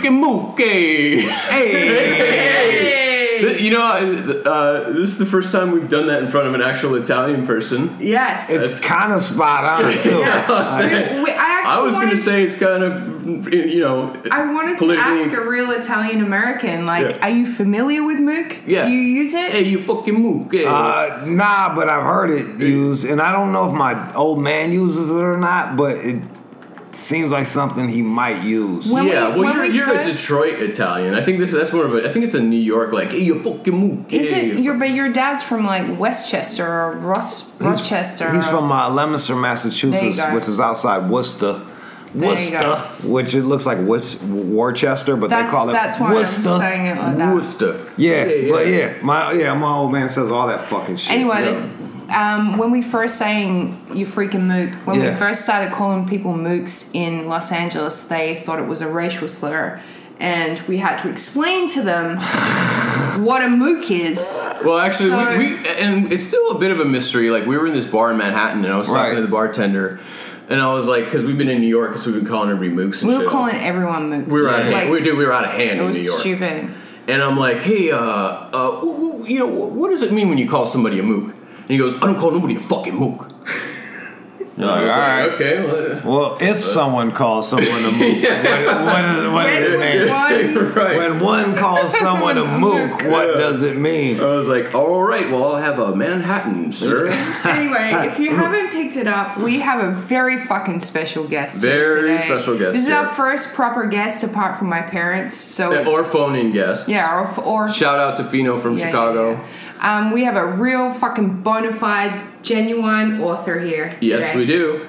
freaking It's your freaking Mookie. Hey, you know, uh, this is the first time we've done that in front of an actual Italian person. Yes. It's kind of spot on too. We- we- I I was going to say it's kind of, you know, I wanted to ask a real Italian American, like, Yeah. are you familiar with Mook? Yeah. Do you use it? Hey, you fucking Mookie. Uh, nah, but I've heard it used, and I don't know if my old man uses it or not, but it seems like something he might use. When yeah, we- well, you're, we you're a Detroit Italian. I think this that's more of a. I think it's a New York like, hey, you fucking Mookie. Is it your but your dad's from like Westchester or Ross Rochester? He's or- from uh, Leominster, Massachusetts, which is outside Worcester. Worcester, which it looks like Wis- Worcester, but That's they call it that's why Worcester. I'm saying it like that. Worcester. Yeah, but yeah, my yeah, my old man says all that fucking shit. Anyway, Yeah. Um, when we first saying you freaking mook, when we first started calling people mooks in Los Angeles, they thought it was a racial slur. And we had to explain to them what a mook is. Well, actually, So- we, we and it's still a bit of a mystery. Like we were in this bar in Manhattan, and I was talking Right. to the bartender, and I was like, because we've been in New York, so we've been calling everybody mooks and We were shit. calling everyone mooks. we were out of like, hand. We, dude, we were out of hand it in was New York. stupid. And I'm like, hey, uh, uh, w- w- you know, what does it mean when you call somebody a mook? And he goes, I don't call nobody a fucking mook. You're like, I was all like, right. okay. Well, Well, if uh, someone calls someone a mook, what, what, is, what does When it mean? one right. When one calls someone a mook, what does it mean? I was like, all right, well, I'll have a Manhattan, sir. Anyway, if you haven't picked it up, we have a very fucking special guest. here Very special guest This is here. our first proper guest apart from my parents. So it's, or phone-in guests. yeah, or or Shout out to Fino from yeah, yeah, Chicago. Yeah. Um, we have a real fucking bona fide, genuine author here. Today. Yes, we do.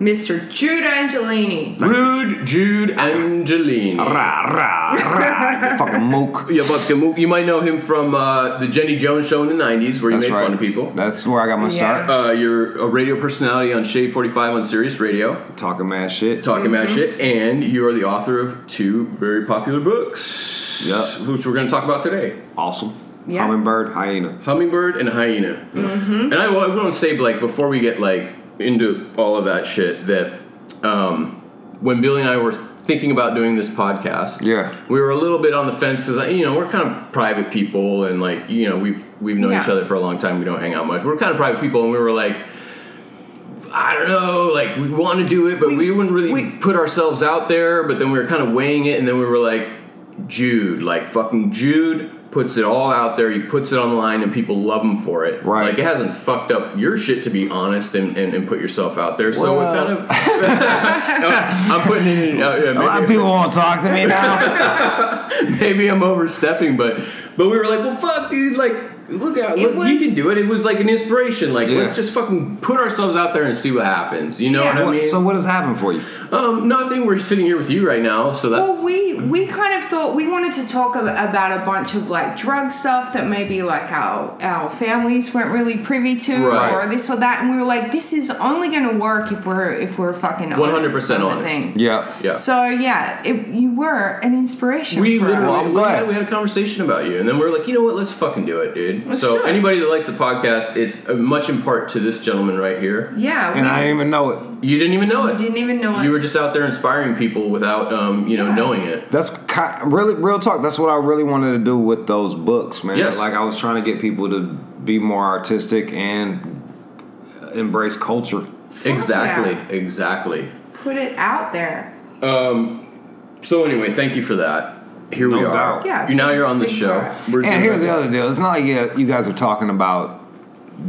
Mr. Jude Angelini. Rude Jude Angelini. Rah, rah, rah. Fucking mook. Yeah, but the- you might know him from uh, the Jenny Jones show in the '90s, where you That's made right. fun of people. That's where I got my Yeah. start. Uh, you're a radio personality on Shade 45 on Sirius Radio, Talking mad shit. talking mad Mm-hmm. shit, and you are the author of two very popular books, Yep. which we're going to talk about today. Awesome. Yeah. Hummingbird, hyena. Hummingbird and Hyena. Mm-hmm. And I, I want to say, like, before we get like into all of that shit, that um, when Billy and I were thinking about doing this podcast, Yeah. we were a little bit on the fence because you know we're kind of private people, and like you know we've we've known each other for a long time. We don't hang out much. We're kind of private people, and we were like. I don't know, like we want to do it, but we, We- wouldn't really we- put ourselves out there. But then we were kind of weighing it, and then we were like, Jude, like fucking Jude puts it all out there. He puts it online, and people love him for it. Right. Like it hasn't fucked up your shit to be honest and, and, and put yourself out there. So Well- it kind of, I'm putting it in. Uh, yeah, A lot of people won't talk to me now. maybe I'm overstepping, but but we were like, well, fuck, dude, like. Look out! It Look, you can do it. It was like an inspiration. Like, Yeah. let's just fucking put ourselves out there and see what happens. You know Yeah. what I mean? so what has happened for you? um, nothing. We're sitting here with you right now, so that's Well, we we kind of thought we wanted to talk about a bunch of like drug stuff that maybe like our our families weren't really privy to, Right. or this or that, and we were like, this is only going to work if we're if we're fucking 100% honest on the thing. Yeah. yeah. So yeah, it, you were an inspiration. We for literally us. We had, we had a conversation about you, and then we are like, you know what? Let's fucking do it, dude. Let's so do anybody that likes the podcast, it's uh, much in part to this gentleman right here. Yeah, And I didn't even know it. You didn't even know it. didn't even know it. You were just out there inspiring people without, um, you know, Yeah. knowing it. That's ki really real talk. That's what I really wanted to do with those books, man. Yes. Like I was trying to get people to be more artistic and embrace culture. Exactly. yeah. Exactly. put it out there. So anyway, thank you for that. Here we No are. doubt. Yeah. You now you're on the Big show. part. We're And here's it. the other deal. It's not like you, you guys are talking about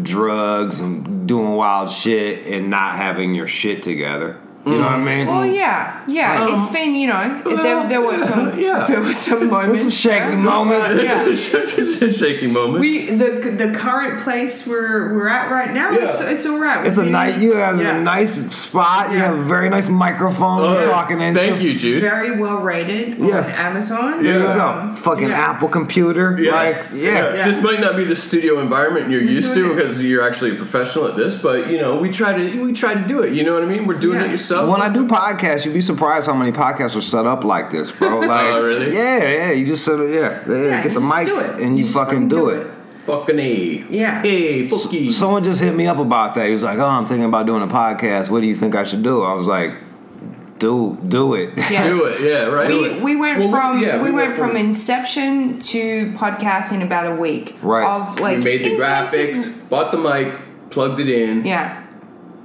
drugs and doing wild shit and not having your shit together. You know what I mean? Well, yeah, yeah. Um, it's been you know there, there was some yeah. there was some moments some shaky there, moments. yeah. it's a shaky moment. We the the current place we're we're at right now. Yeah. It's it's all right. It's a We've nice. You have yeah. a nice spot. You Yeah. have a very nice microphone. Uh, you're talking into. Thank you, Jude. very well rated Yes. on Amazon. There you go. Fucking yeah. Apple computer. Yes. Like, yeah. Yeah. This might not be the studio environment you're used to it. because you're actually a professional at this, but you know, we try to we try to do it. You know what I mean? We're doing Yeah. it yourself. When I do podcasts, you'd be surprised how many podcasts are set up like this, bro. Oh, like, Oh, really? Yeah, yeah. You just set it. Yeah, yeah. Yeah, get the mic and you, just fucking do it. Fucking A. Yeah. Hey, fucky. Someone just hit me up about that. He was like, "Oh, I'm thinking about doing a podcast. What do you think I should do?" I was like, "Do do it." Yes. Do it, yeah, right. We, we went Well, from yeah, we, went from, inception to podcast in about a week. Right. Of like we made the intensive- graphics, bought the mic, plugged it in. Yeah.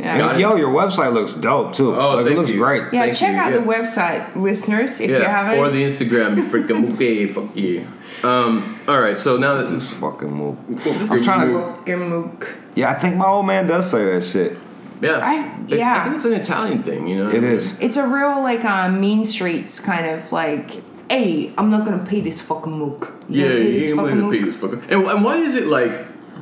Yeah. Yo, your website looks dope too. Oh, like, it looks you. great. Yeah, Thank check you, out yeah. the website, listeners, if you Yeah, haven't. or the Instagram, you freaking okay, fuck you. Um, all right, so now that This fucking move. This I'm trying to- fucking mook. Yeah, I think my old man does say that shit. yeah, I- yeah. I think it's an Italian thing, you know. It is. It's a real like uh, mean streets kind of like, hey, I'm not gonna pay this fucking mook. You Yeah, gonna pay you this ain't fucking willing to pay this fucking. And, and why is it like?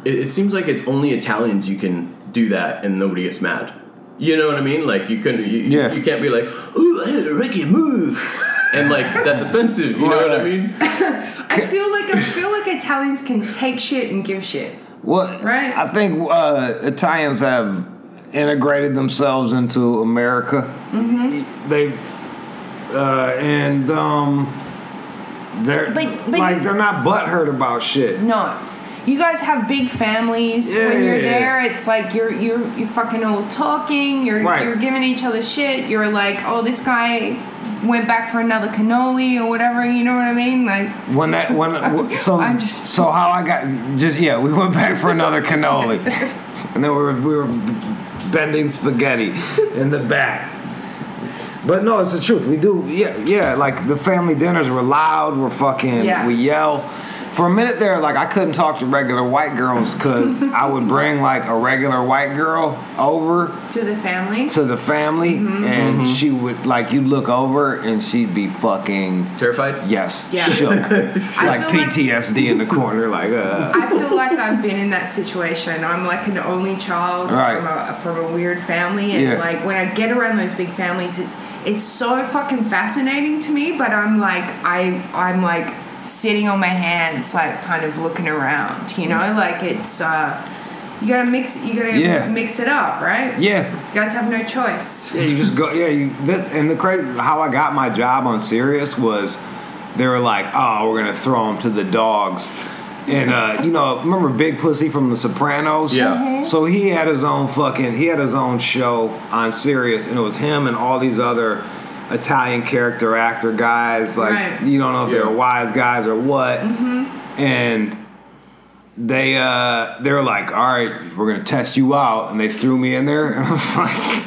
It, it seems like it's only Italians you can do that, and nobody gets mad. You know what I mean? Like you couldn't. You, Yeah. You can't be like, "Ooh, I had a reggae move," and like that's offensive. You know what I mean? I feel like I feel like Italians can take shit and give shit. Well, Right. I think uh, Italians have integrated themselves into America. Mm-hmm. They uh, and um, they're But- but like you- they're not butthurt about shit. No. You guys have big families. Yeah, when you're yeah, yeah. there, it's like you're you're you fucking all talking. You're Right. you're giving each other shit. You're like, oh, this guy went back for another cannoli or whatever. You know what I mean? Like, When that when so I'm just- so how I got just yeah we went back for another cannoli, and then we were we were bending spaghetti in the back. But no, it's the truth. We do yeah yeah like the family dinners were loud. We're fucking Yeah. we yell. For a minute there, like I couldn't talk to regular white girls because I would bring like a regular white girl over to the family. to the family, Mm-hmm. and she would like you'd look over and she'd be fucking Terrified. Yes, Yeah. shook, like feel like- PTSD in the corner, like uh. I feel like I've been in that situation. I'm like an only child Right. from, a, from a weird family, and Yeah. like when I get around those big families, it's it's so fucking fascinating to me. But I'm like I I'm like sitting on my hands, like kind of looking around. You know, like it's uh, you gotta mix you gotta Yeah. mix it up, right? Yeah, You guys have no choice. yeah, you just go. Yeah, you. This, and the crazy how I got my job on Sirius was they were like, oh, we're gonna throw him to the dogs. And uh, you know, remember Big Pussy from The Sopranos? Yeah. Mhm. So he had his own fucking he had his own show on Sirius, and it was him and all these other Italian character actor guys. Like Right. you don't know if Yeah. they're wise guys or what. And they uh they were like, all right, we're gonna test you out, and they threw me in there, and I was like,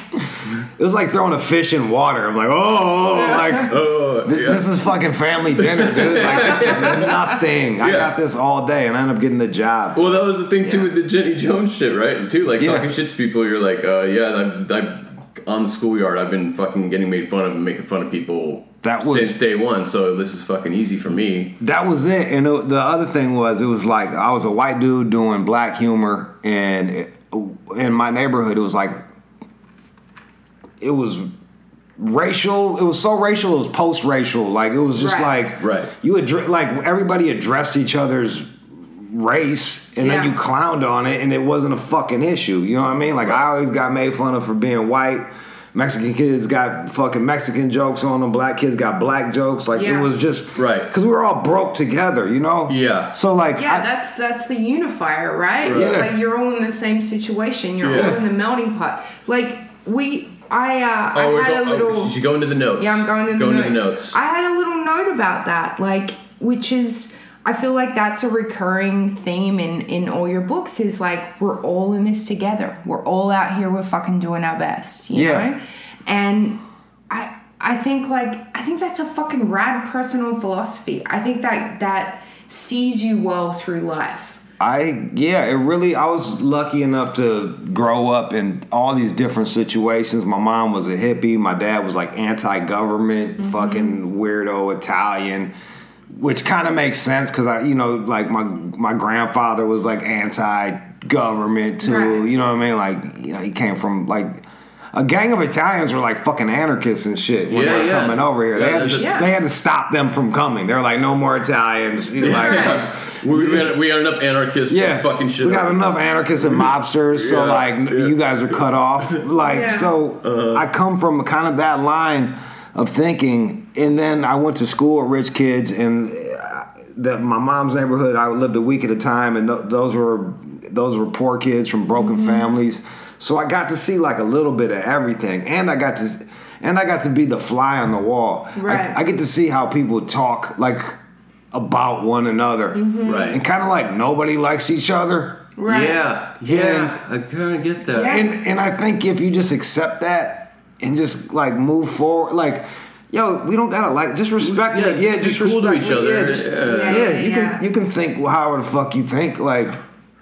it was like throwing a fish in water. I'm like, oh, like. Oh, Th- yeah. This is fucking family dinner, dude. Like, this is nothing. I got this all day, and I end up getting the job. Well, that was the thing too with the Jenny Jones shit, right? Too like Yeah. talking shit to people. You're like, uh, yeah, I've, I've on the schoolyard. I've been fucking getting made fun of and making fun of people That was- since day one. So this is fucking easy for me. That was it. And it, the other thing was, it was like I was a white dude doing black humor, and it, in my neighborhood, it was like it was racial. It was so racial. It was post-racial. Like it was just Right. like Right. You addre- like everybody addressed each other's race, and then you clowned on it, and it wasn't a fucking issue. You know what I mean? Like I always got made fun of for being white. Mexican kids got fucking Mexican jokes on them. Black kids got black jokes. Like Yeah. it was just Right. because we were all broke together. You know? Yeah. So like, Yeah, I- that's that's the unifier, right? It's Yeah. like you're all in the same situation. You're Yeah. all in the melting pot. Like we, I, uh, Oh, I had go- a little. oh, you should go into the notes. Yeah, I'm going in the, Go notes. into the notes. I had a little note about that, like, which is, I feel like that's a recurring theme in in all your books. Is like we're all in this together. We're all out here. We're fucking doing our best. You Yeah. know, and I I think like I think that's a fucking rad personal philosophy. I think that that sees you well through life. I yeah, it really. I was lucky enough to grow up in all these different situations. My mom was a hippie. My dad was like anti-government, mm-hmm. fucking weirdo Italian, which kind of makes sense because I, you know, like my my grandfather was like anti-government too. Right. You know what I mean? Like you know, he came from like. A gang of Italians were like fucking anarchists and shit when Yeah, they were yeah. coming over here. Yeah, they had to a- Yeah. they had to stop them from coming. They were like, no more Italians. You know, like, we, we, got, we got enough anarchists. yeah, fucking shit. we got up. enough anarchists and mobsters, so Yeah, like yeah. you guys are cut off. Like Yeah. so, Uh-huh. I come from kind of that line of thinking, and then I went to school with rich kids, and uh, the my mom's neighborhood. I lived a week at a time, and th- those were those were poor kids from broken Mm-hmm. families. So I got to see like a little bit of everything, and I got to and I got to be the fly on the wall. I- Right. I, get to see how people talk like about one another, Mm-hmm. Right. and kind of like nobody likes each other. Right. Yeah, Yeah. yeah, I kind of get that. Yeah. And and I think if you just accept that and just like move forward, like. Yo, we don't gotta like just respect Yeah, me. Yeah, just be just cool to respect each me. other. Yeah, just, Yeah. yeah, Yeah, you yeah. can you can think however the fuck you think. Like,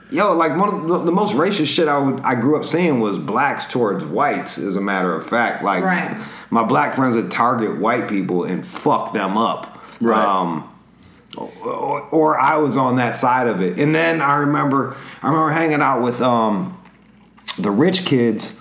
yo, like one of the, the most racist shit I would I grew up seeing was blacks towards whites. As a matter of fact, like Right. my black friends would target white people and fuck them up. Right. Um, or, or I was on that side of it. And then I remember I remember hanging out with um, the rich kids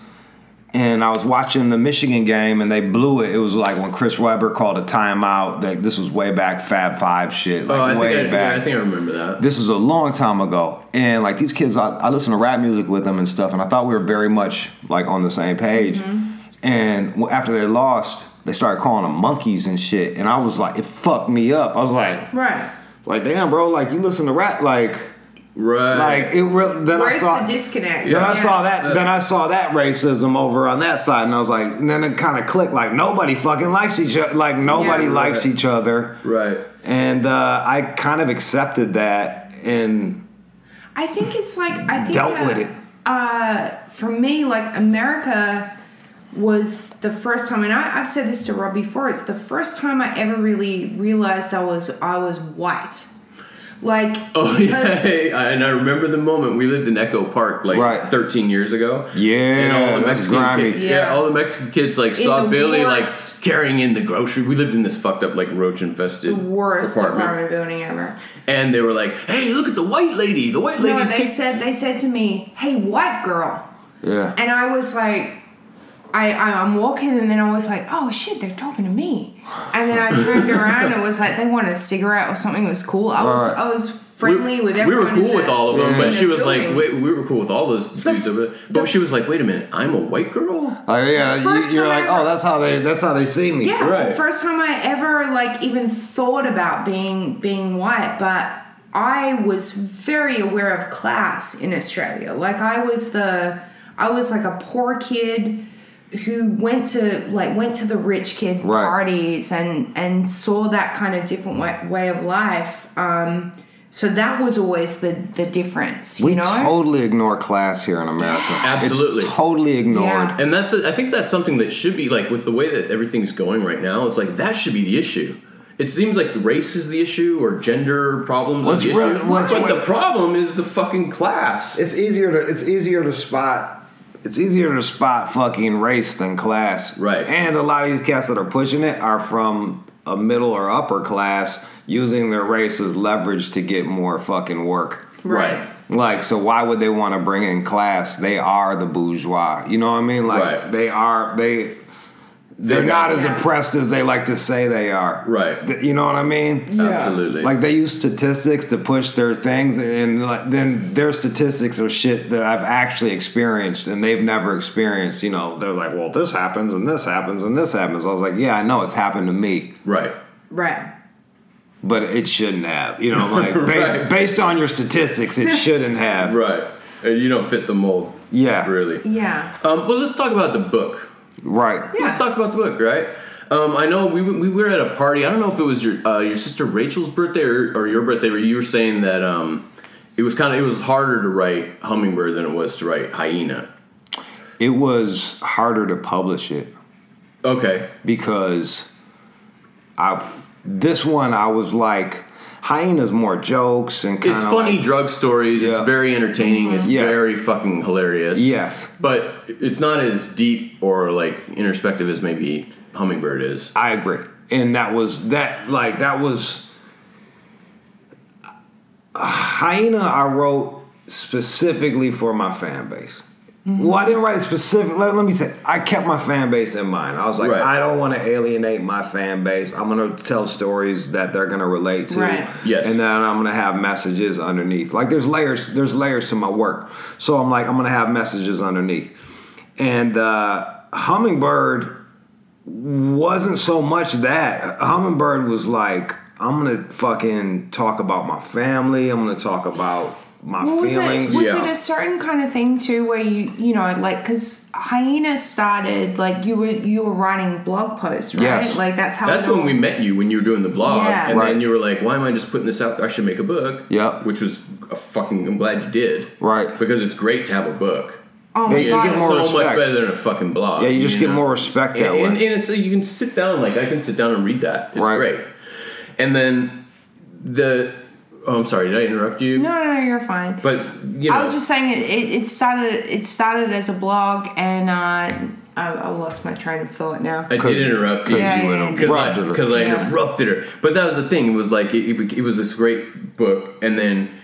and I was watching the Michigan game and they blew it. It was like when Chris Webber called a timeout. Like this was way back Fab Five shit. Like oh, I way think I, back. yeah, I think I remember that. this was a long time ago. And like these kids I, I listened to rap music with them and stuff and I thought we were very much like on the same page. Mm-hmm. And after they lost, they started calling them monkeys and shit. And I was like, it fucked me up. I was like, Right. like damn, bro, like you listen to rap, like, Right. like it. Really, then I Where's saw the disconnect? then I saw that. Then I saw that racism over on that side, and I was like, and then it kind of clicked. Like nobody fucking likes each other. Like nobody Yeah. likes Right. each other. right. And uh, I kind of accepted that, and I think it's like I think Dealt uh, with it. Uh, for me, like America was the first time, and I, I've said this to Rob before. It's the first time I ever really realized I was I was white. Like Oh because- yeah, and I remember the moment we lived in Echo Park like Right. 13 years ago. Yeah, and all the Mexican kids, yeah. Yeah. all the Mexican kids like saw Billy worst- like carrying in the grocery. We lived in this fucked up like roach infested the worst apartment. apartment building ever. and they were like, "Hey, look at the white lady! The white lady." No, they kick- said they said to me, "Hey, white girl," yeah, and I was like, I, I I'm walking, and then I was like, "Oh shit, they're talking to me," and then I turned around and was like, "They wanted a cigarette or something." It was cool. I was Right. I was friendly with everyone. we were in cool with the- all of them, Yeah. but she the was like, wait, we were cool with all those dudes of it. But the- she was like, wait a minute, I'm a white girl. Oh, like yeah, you, you're like, ever- oh, that's how they, that's how they see me. Yeah, Right. first time I ever like even thought about being being white, but I was very aware of class in Australia. Like I was the I was like a poor kid who went to like went to the rich kid Right. parties and and saw that kind of different way, way of life. Um, so that was always the the difference, you We know. totally ignore class here in America. Absolutely. it's totally ignored. Yeah. And that's I think that's something that should be like with the way that everything's going right now. It's like that should be the issue. It seems like race is the issue or gender problems What's are the really- issue. what's but really- the problem is the fucking class. It's easier to it's easier to spot it's easier to spot fucking race than class. Right. And a lot of these cats that are pushing it are from a middle or upper class using their race as leverage to get more fucking work. right. Like, so why would they want to bring in class? They are the bourgeois. You know what I mean? Like Right. they are they they're They not as Yeah. oppressed as they like to say they are. Right. Th- You know what I mean? Absolutely. Like they use statistics to push their things, and like, then their statistics are shit that I've actually experienced and they've never experienced. You know, they're like, "Well, this happens and this happens and this happens." I was like, "Yeah, I know it's happened to me, right. Right. but it shouldn't have." You know, like based, Right. based on your statistics, it shouldn't have. Right. And you don't fit the mold. Yeah. Really. Yeah. Um, well, let's talk about the book. Right. Yeah. Let's talk about the book, right? Um, I know we, we were at a party. I don't know if it was your uh, your sister Rachel's birthday or, or your birthday, where you were saying that um, it was kind of it was harder to write Hummingbird than it was to write Hyena. It was harder to publish it Okay. because I've this one I was like hyenas more jokes and kind It's funny like, drug stories. Yeah. It's very entertaining. It's Yeah. very fucking hilarious. yes But it's not as deep or like introspective as maybe Hummingbird is. I agree. And that was that like that was uh, Hyena I wrote specifically for my fan base. Well, I didn't write it specific. Let, let me say, I kept my fan base in mind. I was like, Right. I don't want to alienate my fan base. I'm going to tell stories that they're going to relate to. Right. Yes. And then I'm going to have messages underneath. Like there's layers. There's layers to my work. So I'm like, I'm going to have messages underneath. And uh, Hummingbird wasn't so much that Hummingbird was like I'm gonna fucking talk about my family. I'm gonna talk about my Well, was feelings. it was Yeah. it a certain kind of thing too where you you know like because hyena started like you were you were writing blog posts right Yes. like that's how That's when all- we met you when you were doing the blog, Yeah. and Right. then you were like, "Why am I just putting this out? there? I should make a book." Yeah, Which was a fucking. I'm glad you did. Right. Because it's great to have a book. oh my Yeah, you god get more so much better than a fucking blog. Yeah, you just get know? more respect that and, and, way. and it's you can sit down like I can sit down and read that. It's Right. great. And then the oh, I'm sorry, did I interrupt you? no no no you're fine But you know, I was just saying it, it, it started it started as a blog and uh, I, I lost my train of thought now I did interrupt you. Yeah, you yeah, went yeah. because I, interrupted I Yeah. interrupted her. But that was the thing. It was like it, it, it was this great book, and then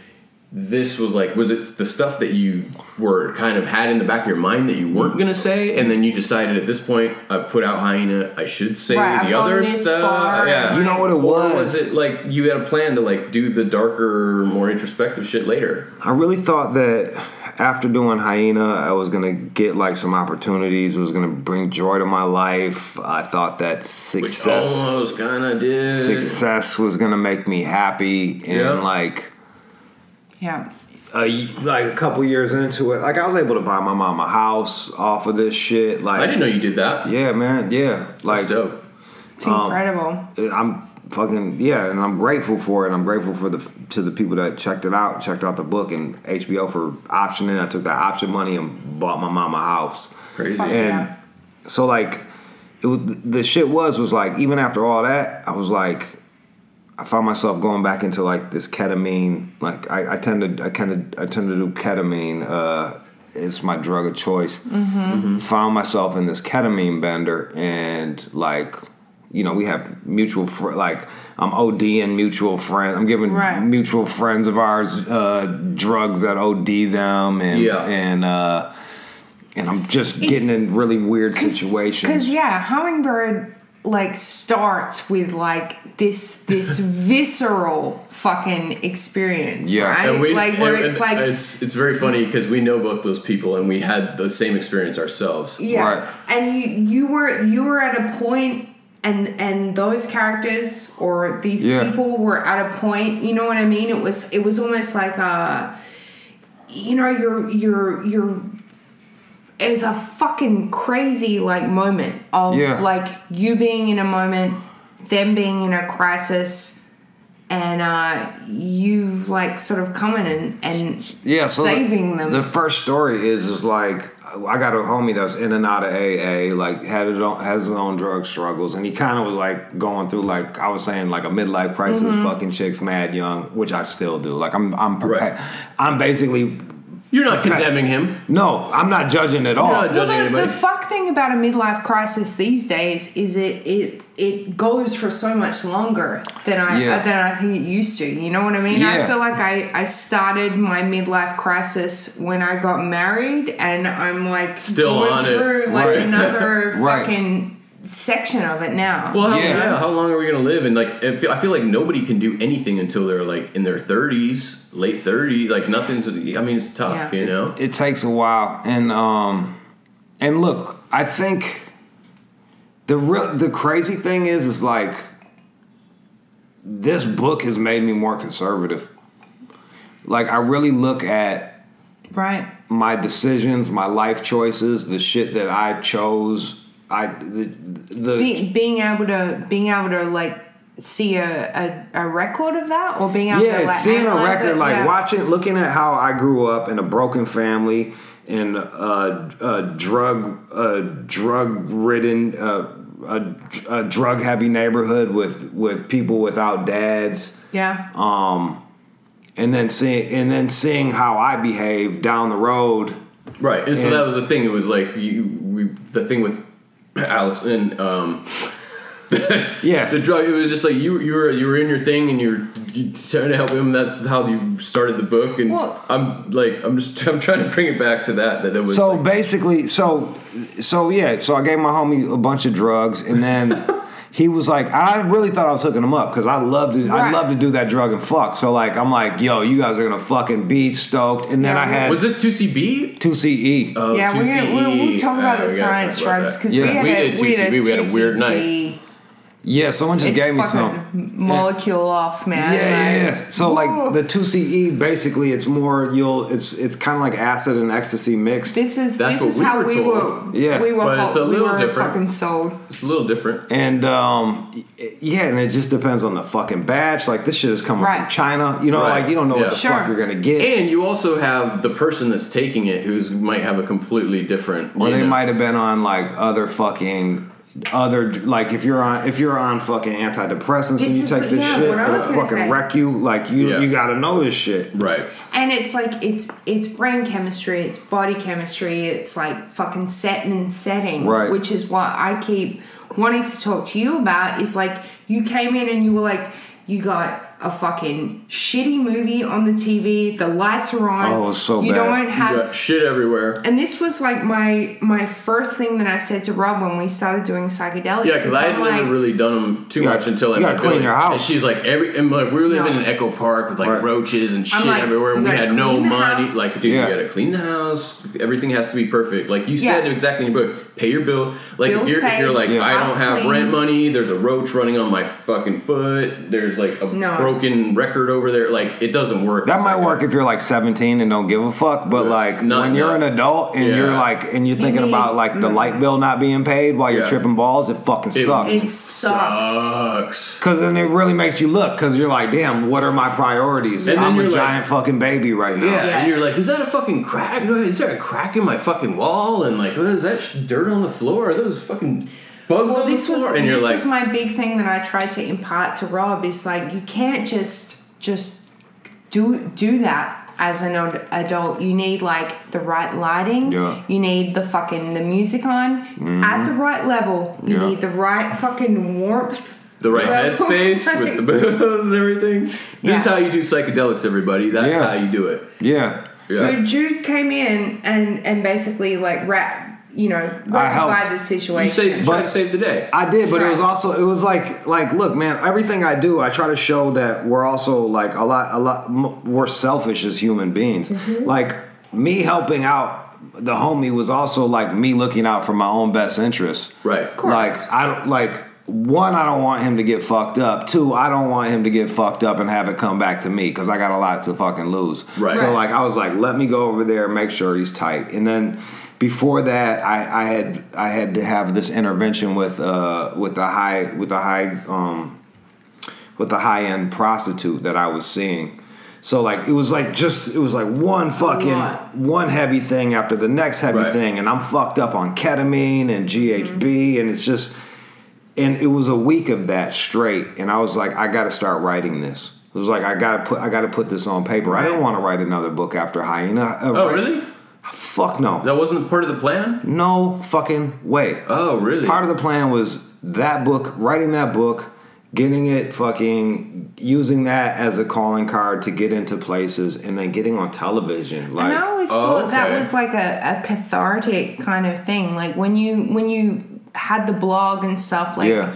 this was like was it the stuff that you were kind of had in the back of your mind that you weren't gonna say, and then you decided at this point I've put out hyena, I should say Right, I've the other stuff. far, Yeah, You know what it Or was? was it like you had a plan to like do the darker, more introspective shit later? I really thought that after doing Hyena, I was gonna get like some opportunities. It was gonna bring joy to my life. I thought that Which success almost kind of did. success was gonna make me happy, and Yeah. like yeah a, like a couple years into it, like I was able to buy my mom a house off of this shit. Like I didn't know you did that. Yeah, man. Yeah, like That's dope. it's Um, incredible I'm fucking yeah, and I'm grateful for it. I'm grateful for the to the people that checked it out, checked out the book and HBO for optioning. I took that option money and bought my mom a house. Crazy. Fuck And yeah. so like it was the shit was was like even after all that, I was like I found myself going back into like this ketamine. Like I, I tend to I kind of I tend to do ketamine. Uh, it's my drug of choice. Mm-hmm. Found myself in this ketamine bender, and like you know we have mutual fr- like I'm ODing mutual friends. I'm giving Right. mutual friends of ours uh, drugs that OD them, and Yeah. and uh, and I'm just getting in really weird situations. Because yeah, hummingbird like starts with like this this visceral fucking experience, Yeah. right? And we, like where and- it's and like it's it's very funny because we know both those people and we had the same experience ourselves. yeah, Right. and you you were you were at a. And, and those characters or these Yeah. people were at a point, you know what I mean? It was it was almost like a, you know, you're you're you're it's a fucking crazy like moment of Yeah. like you being in a moment, them being in a crisis, and uh, you like sort of coming and and yeah, so the- saving them. The first story is is like I got a homie that was in and out of AA, like had it on, has his own drug struggles, and he kind of was like going through like I was saying like a midlife crisis, Mm-hmm. fucking chicks mad young, which I still do. Like I'm I'm prepa- Right. I'm basically You're not condemning him. no, I'm not judging at all. not well, the, anybody. the fuck thing about a midlife crisis these days is it it it goes for so much longer than I Yeah. uh, than I think it used to. You know what I mean? I feel like I I started my midlife crisis when I got married, and I'm like Still going on it. like Right. another Right. fucking section of it now. Well, how, Yeah. yeah. How long are we gonna live? And like, I feel, I feel like nobody can do anything until they're like in their thirties, late 30s. Like nothing's. I mean, it's tough, Yeah. you know. it takes a while and um and look i think the real the crazy thing is is like this book has made me more conservative like i really look at right. my decisions my life choices the shit that i chose i the, the Be, being able to being able to like see a, a, a record of that or being able to yeah, like seeing a record, it, like yeah. watching, looking at how I grew up in a broken family in a, a drug, a drug-ridden, uh, a, a drug-heavy neighborhood with with people without dads, yeah um, and then seeing and then seeing how I behave down the road. Right. And so that was the thing. It was like you, we, the thing with Alex and um, Yeah, the drug. It was just like you, you were, you were in your thing, and you're, you trying to help him. That's how you started the book. And Well- I'm like, I'm just, I'm trying to bring it back to that. That, that was So like, basically, so so yeah, so I gave my homie a bunch of drugs, and then he was like, I really thought I was hooking him up because I love to, I Right. love to do that drug and fuck. So like, I'm like, yo, you guys are gonna fucking be stoked, and then Yeah, I had was this two CB? two CE. Oh, yeah, we're gonna we'll, we'll talk about Uh, the science talk drugs because Yeah. we had We a, did we had 2CB, we had a weird 2CB Yeah, someone just it's gave me some. molecule off, man. Yeah, yeah, Like, yeah. So woo. like the two CE, basically, it's more you'll. It's it's kind of like acid and ecstasy mixed. This is That's this is we how were we told. were. Yeah, we were. but it's a ho- we little different. fucking sold. It's a little different. And um, yeah, and it just depends on the fucking batch. Like this shit is coming from China. You know, Right. like you don't know Yeah. what the Sure. fuck you're gonna get. And you also have the person that's taking it who's might have a completely different. or they know- might have been on like other fucking other like if you're on if you're on fucking antidepressants This and you is take this yeah, shit what I and was it gonna fucking say. wreck you like you Yeah. you gotta know this shit Right. And it's like it's it's brain chemistry, it's body chemistry, it's like fucking setting and setting. Right. Which is what I keep wanting to talk to you about. Is like you came in and you were like you got a fucking shitty movie on the TV. The lights are on. Oh, it so you bad. don't You have got shit everywhere. And this was like my my first thing that I said to Rob when we started doing psychedelics. Yeah, because I I'm had never really done them too You much gotta- until I gotta met clean Billy. your house. And she's like, every and like we were living No. in Echo Park with like Right. roaches and shit like, everywhere. We had no money. house. Like, dude, Yeah. you gotta clean the house. Everything has to be perfect. Like you said Yeah. exactly in your book. Pay your bill. Like Bills if you're, if you're like, Yeah. I don't have clean. rent money. There's a roach running on my fucking foot. There's like a No. Broken record over there. Like it doesn't work. that might like- work if you're like 17 and don't give a fuck but Yeah. like Not- when you're not- an adult and you're like and you're You thinking need- about like the light bill not being paid while you're Yeah. tripping balls it fucking It- sucks it sucks. Sucks. Cause then it really makes you look, cause you're like, damn, what are my priorities? And I'm a you're like- giant fucking baby right now. Yeah, and you're like, is that a fucking crack? Is there a crack in my fucking wall? And like, what is that dirt on the floor? Are those fucking bugs Well, on this the floor? was and this you're like, was my big thing that I tried to impart to Rob is like you can't just just do do that as an adult. You need like the right lighting. Yeah. You need the fucking the music on at the mm-hmm. right level. You Yeah. need the right fucking warmth. the right level. headspace with the booze and everything. This Yeah. is how you do psychedelics, everybody. That's Yeah. how you do it. Yeah. Yeah. So Jude came in and and basically like rap, you know, rectified helped. the you situation. saved, try But- to save the day. I did, but it was also it was like like look, man, everything I do, I try to show that we're also like a lot a lot m- we're selfish as human beings. Mm-hmm. Like me helping out the homie was also like me looking out for my own best interests. Right. course. Like I don't like one, I don't want him to get fucked up. Two, I don't want him to get fucked up and have it come back to me because I got a lot to fucking lose. Right. So like I was like, let me go over there make sure he's tight. And then before that, I, I had I had to have this intervention with uh with the high with the high um with the high end prostitute that I was seeing. So like it was like just it was like one fucking one heavy thing after the next heavy Right. thing, and I'm fucked up on ketamine and GHB, and it's just and it was a week of that straight, and I was like, I got to start writing this. It was like I got to put I got to put this on paper. I didn't want to write another book after Hyena. Uh, Oh, right- really? Fuck no. That wasn't part of the plan? No fucking way. Oh, really? Part of the plan was that book, writing that book, getting it fucking using that as a calling card to get into places, and then getting on television. Like and I always Oh, thought that was like a, a cathartic kind of thing. Like when you when you had the blog and stuff. Like Yeah.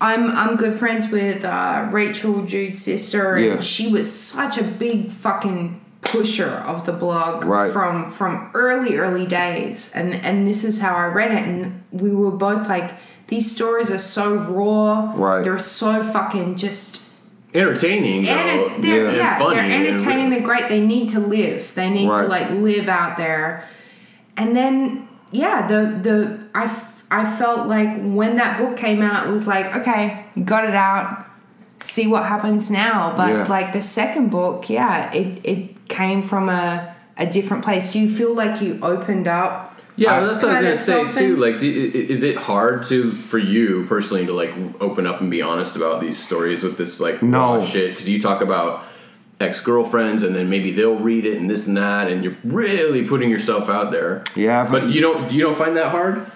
I'm I'm good friends with uh, Rachel Jude's sister, and Yeah. she was such a big fucking pusher of the blog Right. from from early early days. And and this is how I read it, and we were both like. These stories are so raw. Right. They're so fucking just Entertaining, though. and it's, they're, yeah. yeah, funny they're entertaining. re- They're great. They need to live. They need to like live out there. And then yeah, the the I f- I felt like when that book came out, it was like okay, you got it out. See what happens now. But Yeah. like the second book, yeah, it it came from a a different place. Do you feel like you opened up? Yeah, I- that's what I was gonna say too. Like, do, is it hard to for you personally to like open up and be honest about these stories with this like raw No. shit? Because you talk about ex girlfriends, and then maybe they'll read it and this and that, and you're really putting yourself out there. Yeah, but you don't. Do you don't find that hard?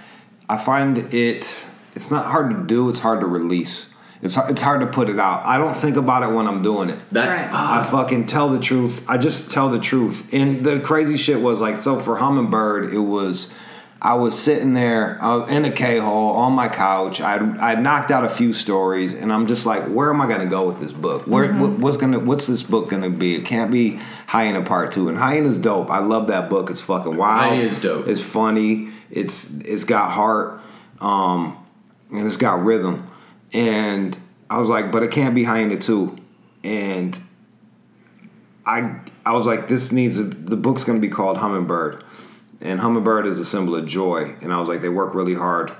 I find it it's not hard to do, it's hard to release. It's hard, it's hard to put it out. I don't think about it when I'm doing it. That's Right. I fucking tell the truth. I just tell the truth. And the crazy shit was like, so for Hummingbird, it was, I was sitting there was in a K hole on my couch. I I knocked out a few stories, and I'm just like, where am I gonna go with this book? Where what, what's gonna what's this book gonna be? It can't be Hyena Part Two. And Hyena's dope. I love that book. It's fucking wild. Hyena's dope. It's funny. It's it's got heart. Um, and it's got rhythm. And I was like, but it can't be hyena too, and I I was like, this needs a, the book's gonna be called Hummingbird, and Hummingbird is a symbol of joy, and I was like, they work really hard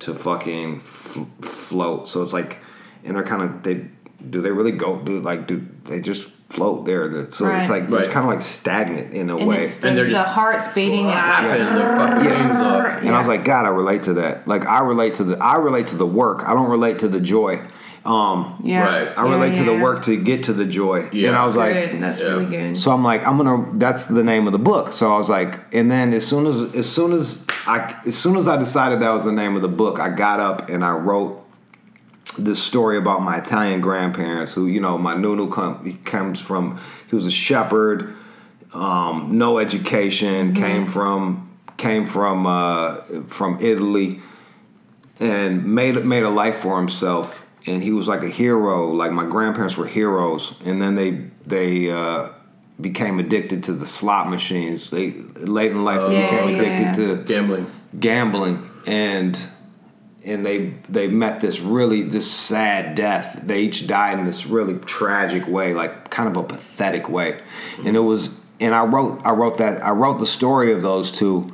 to fucking f- float, so it's like, and they're kind of they do they really go do like do they just float there? The- So it's like Right. it's kind of like stagnant in a And way. the, And they're the just heart's beating out. flapping their fucking wings. And I was like, God, I relate to that. Like I relate to the I relate to the work. I don't relate to the joy. Um, yeah. Right. I Yeah, relate to the work to get to the joy. Yeah. and I was like, good. That's Yeah. really good. so I'm like, I'm gonna. That's the name of the book. So I was like, and then as soon as as soon as I as soon as I decided that was the name of the book, I got up and I wrote this story about my Italian grandparents. Who you know, my Nunu come, he comes from. He was a shepherd, um, no education, came from came from uh, from Italy, and made made a life for himself. And he was like a hero. Like my grandparents were heroes, and then they they uh, became addicted to the slot machines. They late in life they Yeah, became yeah, addicted yeah. to Gambling. gambling and and they they met this really this sad death. They each died in this really tragic way like kind of a pathetic way. And it was and i wrote i wrote that i wrote the story of those two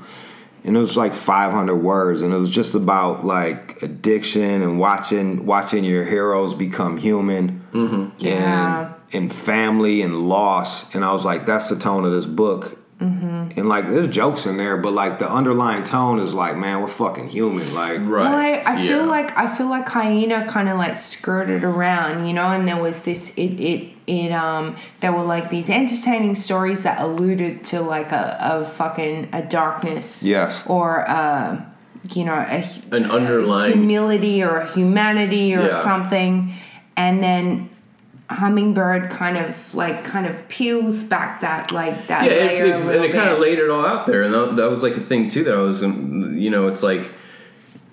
and it was like 500 words and it was just about like addiction and watching watching your heroes become human mm-hmm. Yeah. and and family and loss. And i was like that's the tone of this book and like there's jokes in there but like the underlying tone is like man we're fucking human like Right. Well, I, I feel like I feel like hyena kind of like skirted around, you know, and there was this it it it um there were like these entertaining stories that alluded to like a, a fucking a darkness, Yes. or uh, you know a, An underlying- humility or a humanity or Yeah. something, and then hummingbird kind of like kind of peels back that like that yeah, layer it, a it, little and it bit. kind of laid it all out there, and that, that was like a thing too. That I was, um, you know, it's like,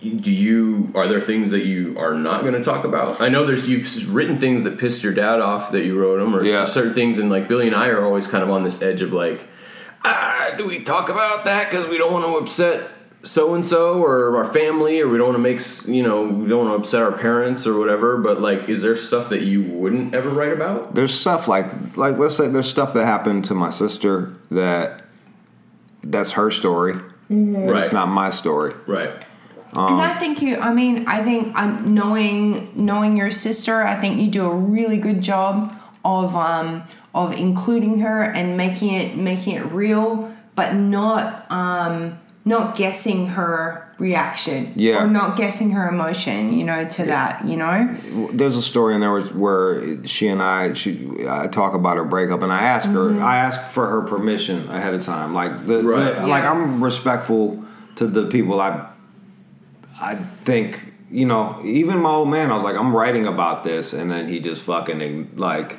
do you are there things that you are not going to talk about? I know there's you've written things that pissed your dad off that you wrote them, or Yeah. certain things, and like Billy and I are always kind of on this edge of like, ah, do we talk about that because we don't want to upset so and so or our family, or we don't want to make you know we don't want to upset our parents or whatever. But like, is there stuff that you wouldn't ever write about? there's stuff like like let's say there's stuff that happened to my sister that that's her story and Right. it's not my story Right. And I think you. I mean, I think uh, knowing knowing your sister, I think you do a really good job of um of including her and making it making it real, but not um not guessing her reaction Yeah. or not guessing her emotion. You know, to that. You know. there's a story in there where, where she and I she I talk about her breakup and I ask her mm-hmm. I ask for her permission ahead of time like the, the- Right. like I'm respectful to the people I I think you know even my old man I was like I'm writing about this and then he just fucking like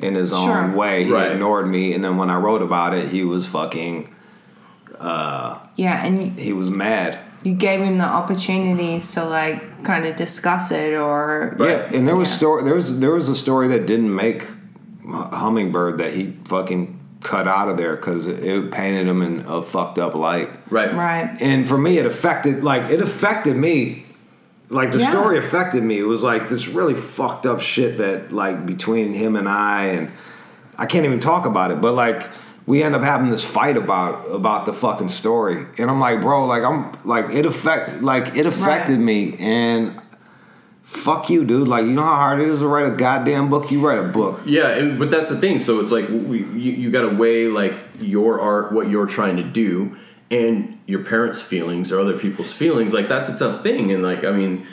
in his Sure. own way he Right. ignored me and then when I wrote about it he was fucking Uh, yeah, and he was mad you gave him the opportunities to like kind of discuss it or Yeah, and there was Yeah. story. There was there was a story that didn't make Hummingbird that he fucking cut out of there because it, it painted him in a fucked up light. Right. right. And for me, it affected like it affected me. Like the Yeah. story affected me. It was like this really fucked up shit that like between him and I and I can't even talk about it. But like we end up having this fight about about the fucking story, and I'm like, bro, like I'm like it affect like it affected Right. me and. Fuck you, dude. Like, you know how hard it is to write a goddamn book? You write a book. Yeah, and, but that's the thing. So it's like we, you, you got to weigh like your art, what you're trying to do, and your parents' feelings or other people's feelings. Like that's a tough thing. And like I mean,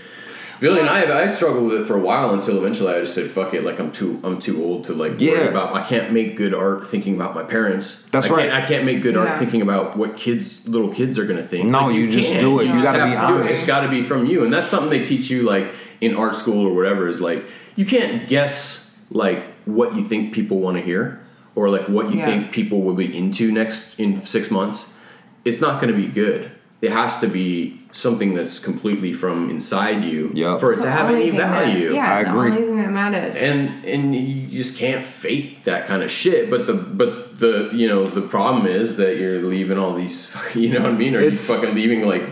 Billy and I, I struggled with it for a while until eventually I just said, "Fuck it." Like I'm too, I'm too old to like worry Yeah. about. I can't make good art thinking about my parents. That's I right. Can't, I can't make good Yeah. art thinking about what kids, little kids, are gonna think. No, Like, you just can't. do it. You just gotta be do it. honest. It's got to be from you, and that's something they teach you like in art school or whatever. Is like you can't guess like what you think people want to hear or like what you Yeah. think people will be into next in six months. It's not going to be good. It has to be something that's completely from inside you Yep. for it It's to have any thing that- value. yeah, I the agree. only thing that matters. And and you just can't fake that kind of shit. But the but the you know the problem is that you're leaving all these you know what I mean, or It's- you fucking leaving like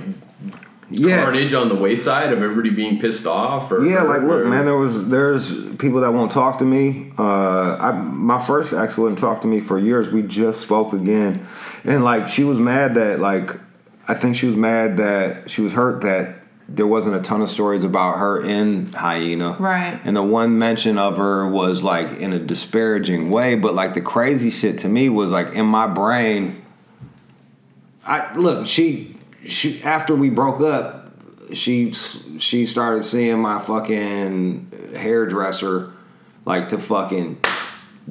Yeah. carnage on the wayside of everybody being pissed off? Or Yeah, like look, or- man. There was there's people that won't talk to me. Uh, I my first ex wouldn't talk to me for years. We just spoke again, and like she was mad that like I think she was mad that she was hurt that there wasn't a ton of stories about her in Hyena. Right. And the one mention of her was like in a disparaging way, but like the crazy shit to me was like in my brain. I look, she she after we broke up, she she started seeing my fucking hairdresser like to fucking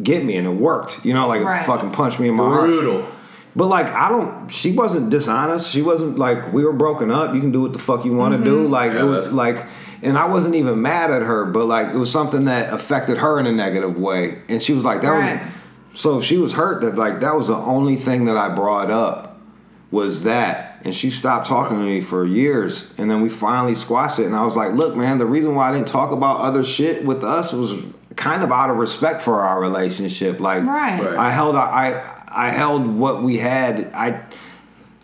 get me and it worked. You know, like Right. fucking punch me in my heart. brutal. But like I don't she wasn't dishonest. She wasn't like we were broken up. You can do what the fuck you want to do. Mm-hmm. Like Yeah, it was like and I wasn't even mad at her, but like it was something that affected her in a negative way. And she was like that Right. was so she was hurt that like that was the only thing that I brought up was that. And she stopped talking to me for years. And then we finally squashed it. And I was like, look, man, the reason why I didn't talk about other shit with us was kind of out of respect for our relationship. Like Right. Right. I held I I held what we had. I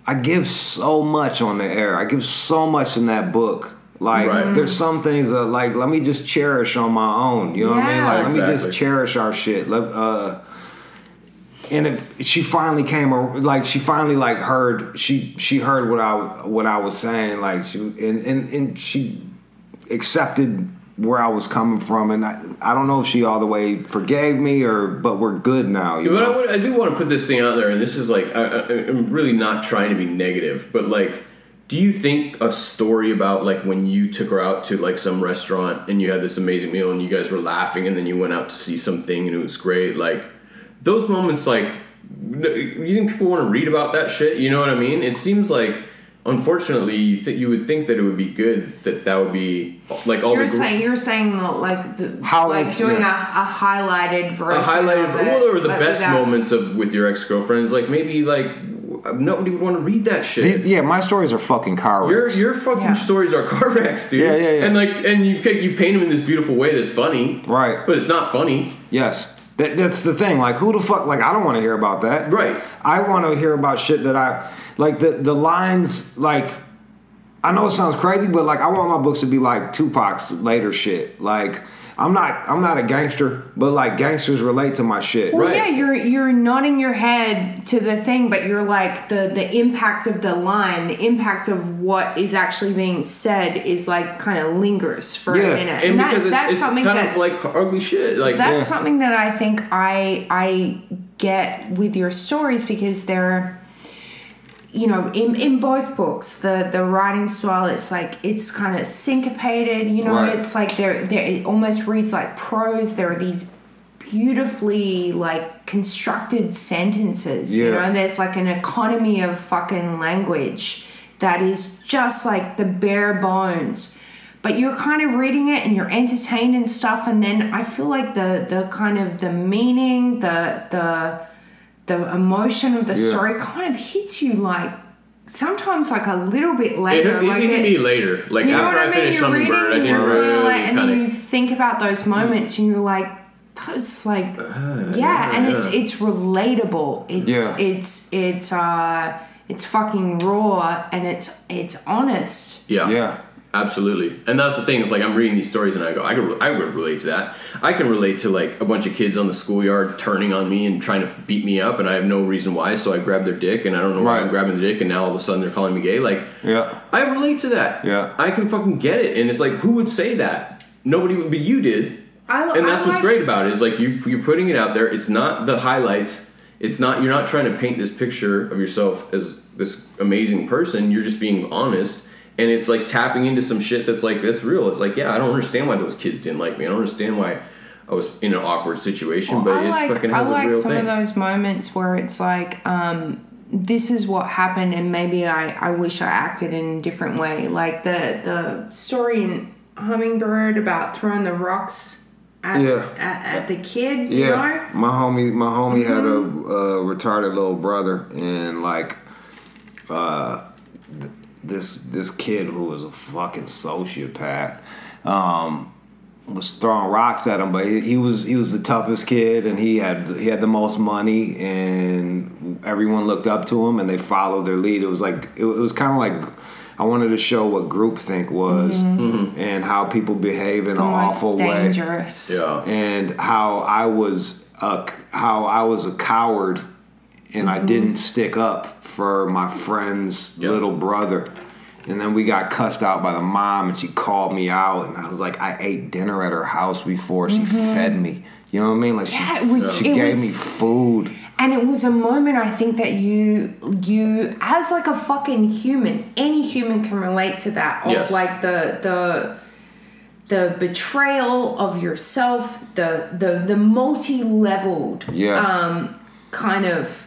I give so much on the air. I give so much in that book. Like Right. there's some things that like let me just cherish on my own. You know what I mean? Yeah. Like let me just cherish our shit. Let uh and if she finally came ar- like she finally like heard she she heard what I what I was saying like she and and, and she accepted where I was coming from and I, I don't know if she all the way forgave me or but we're good now you But I, would, I do want to put this thing out there, and this is like I, I, I'm really not trying to be negative, but like, do you think a story about like when you took her out to like some restaurant and you had this amazing meal and you guys were laughing, and then you went out to see something and it was great, like those moments, like you think people want to read about that shit? You know what I mean? It seems like. Unfortunately, you, th- you would think that it would be good that that would be like all You're the gr- saying you're saying like the How, like like, doing yeah. a, a highlighted version. a highlighted of it, well, or the best without- moments of with your ex girlfriends. Like maybe like nobody would want to read that shit. These- yeah my stories are fucking car your wrecks. your fucking Yeah. stories are car wrecks, dude. Yeah, yeah, yeah. And like and you you paint them in this beautiful way that's funny, Right. But it's not funny. Yes. That, that's the thing. Like, who the fuck? Like, I don't want to hear about that. Right. I want to hear about shit that I like. The the lines like. I know it sounds crazy, but like I want my books to be like Tupac's later shit. Like I'm not I'm not a gangster, but like gangsters relate to my shit. Well, Right. yeah, you're you're nodding your head to the thing, but you're like the the impact of the line, the impact of what is actually being said is like kind of lingers for Yeah, a minute, And that- because it's, that's it's something kind that of like ugly shit. Like that's Yeah. something that I think I I get with your stories because they're you know in, in both books the the writing style it's like it's kind of syncopated you know Right. it's like there there it almost reads like prose there are these beautifully like constructed sentences Yeah. you know and there's like an economy of fucking language that is just like the bare bones but you're kind of reading it and you're entertained and stuff and then i feel like the the kind of the meaning the the the emotion of the Yeah. story kind of hits you like sometimes like a little bit later it, like it can be later. Like you know after what I, I mean? finished You're reading, Hummingbird, I and didn't you're really like, and then you think about those moments, and you're like, those like, yeah, and it's it's relatable. It's Yeah. it's it's uh it's fucking raw and it's it's honest. Yeah. Yeah. Absolutely. And that's the thing. It's like I'm reading these stories and I go, I can, I would relate to that. I can relate to like a bunch of kids on the schoolyard turning on me and trying to beat me up, and I have no reason why. So I grab their dick, and I don't know why Right. I'm grabbing the dick, and now all of a sudden they're calling me gay. Like, Yeah. I relate to that. Yeah. I can fucking get it. And it's like, who would say that? Nobody would, but you did. I, and that's I what's like- great about it is like you you're putting it out there. It's not the highlights. It's not you're not trying to paint this picture of yourself as this amazing person. You're just being honest, and it's like tapping into some shit that's like that's real. It's like yeah, I don't understand why those kids didn't like me. I don't understand why I was in an awkward situation, but I it like fucking I has a like real some thing. of those moments where it's like, um, this is what happened, and maybe I, I wish I acted in a different way. Like the the story in Hummingbird about throwing the rocks at Yeah. at, at the kid. You Yeah, know? my homie, my homie had a Mm-hmm. uh, retarded little brother, and like, uh, th- this this kid who was a fucking sociopath, um, was throwing rocks at him, but he, he was he was the toughest kid, and he had he had the most money, and everyone looked up to him, and they followed their lead. It was like it, it was kind of like. I wanted to show what groupthink was and how people behave in Mm-hmm. the an most awful way dangerous. Yeah. and how I was a how I was a coward and I didn't stick up for my friend's Yeah. little brother. And then we got cussed out by the mom and she called me out and I was like I ate dinner at her house before she fed me. You know what I mean? Like she, it was- she it gave was- me food. And it was a moment I think that you you as like a fucking human, any human can relate to that of Yes. like the the the betrayal of yourself, the the the multi-leveled Yeah. um kind of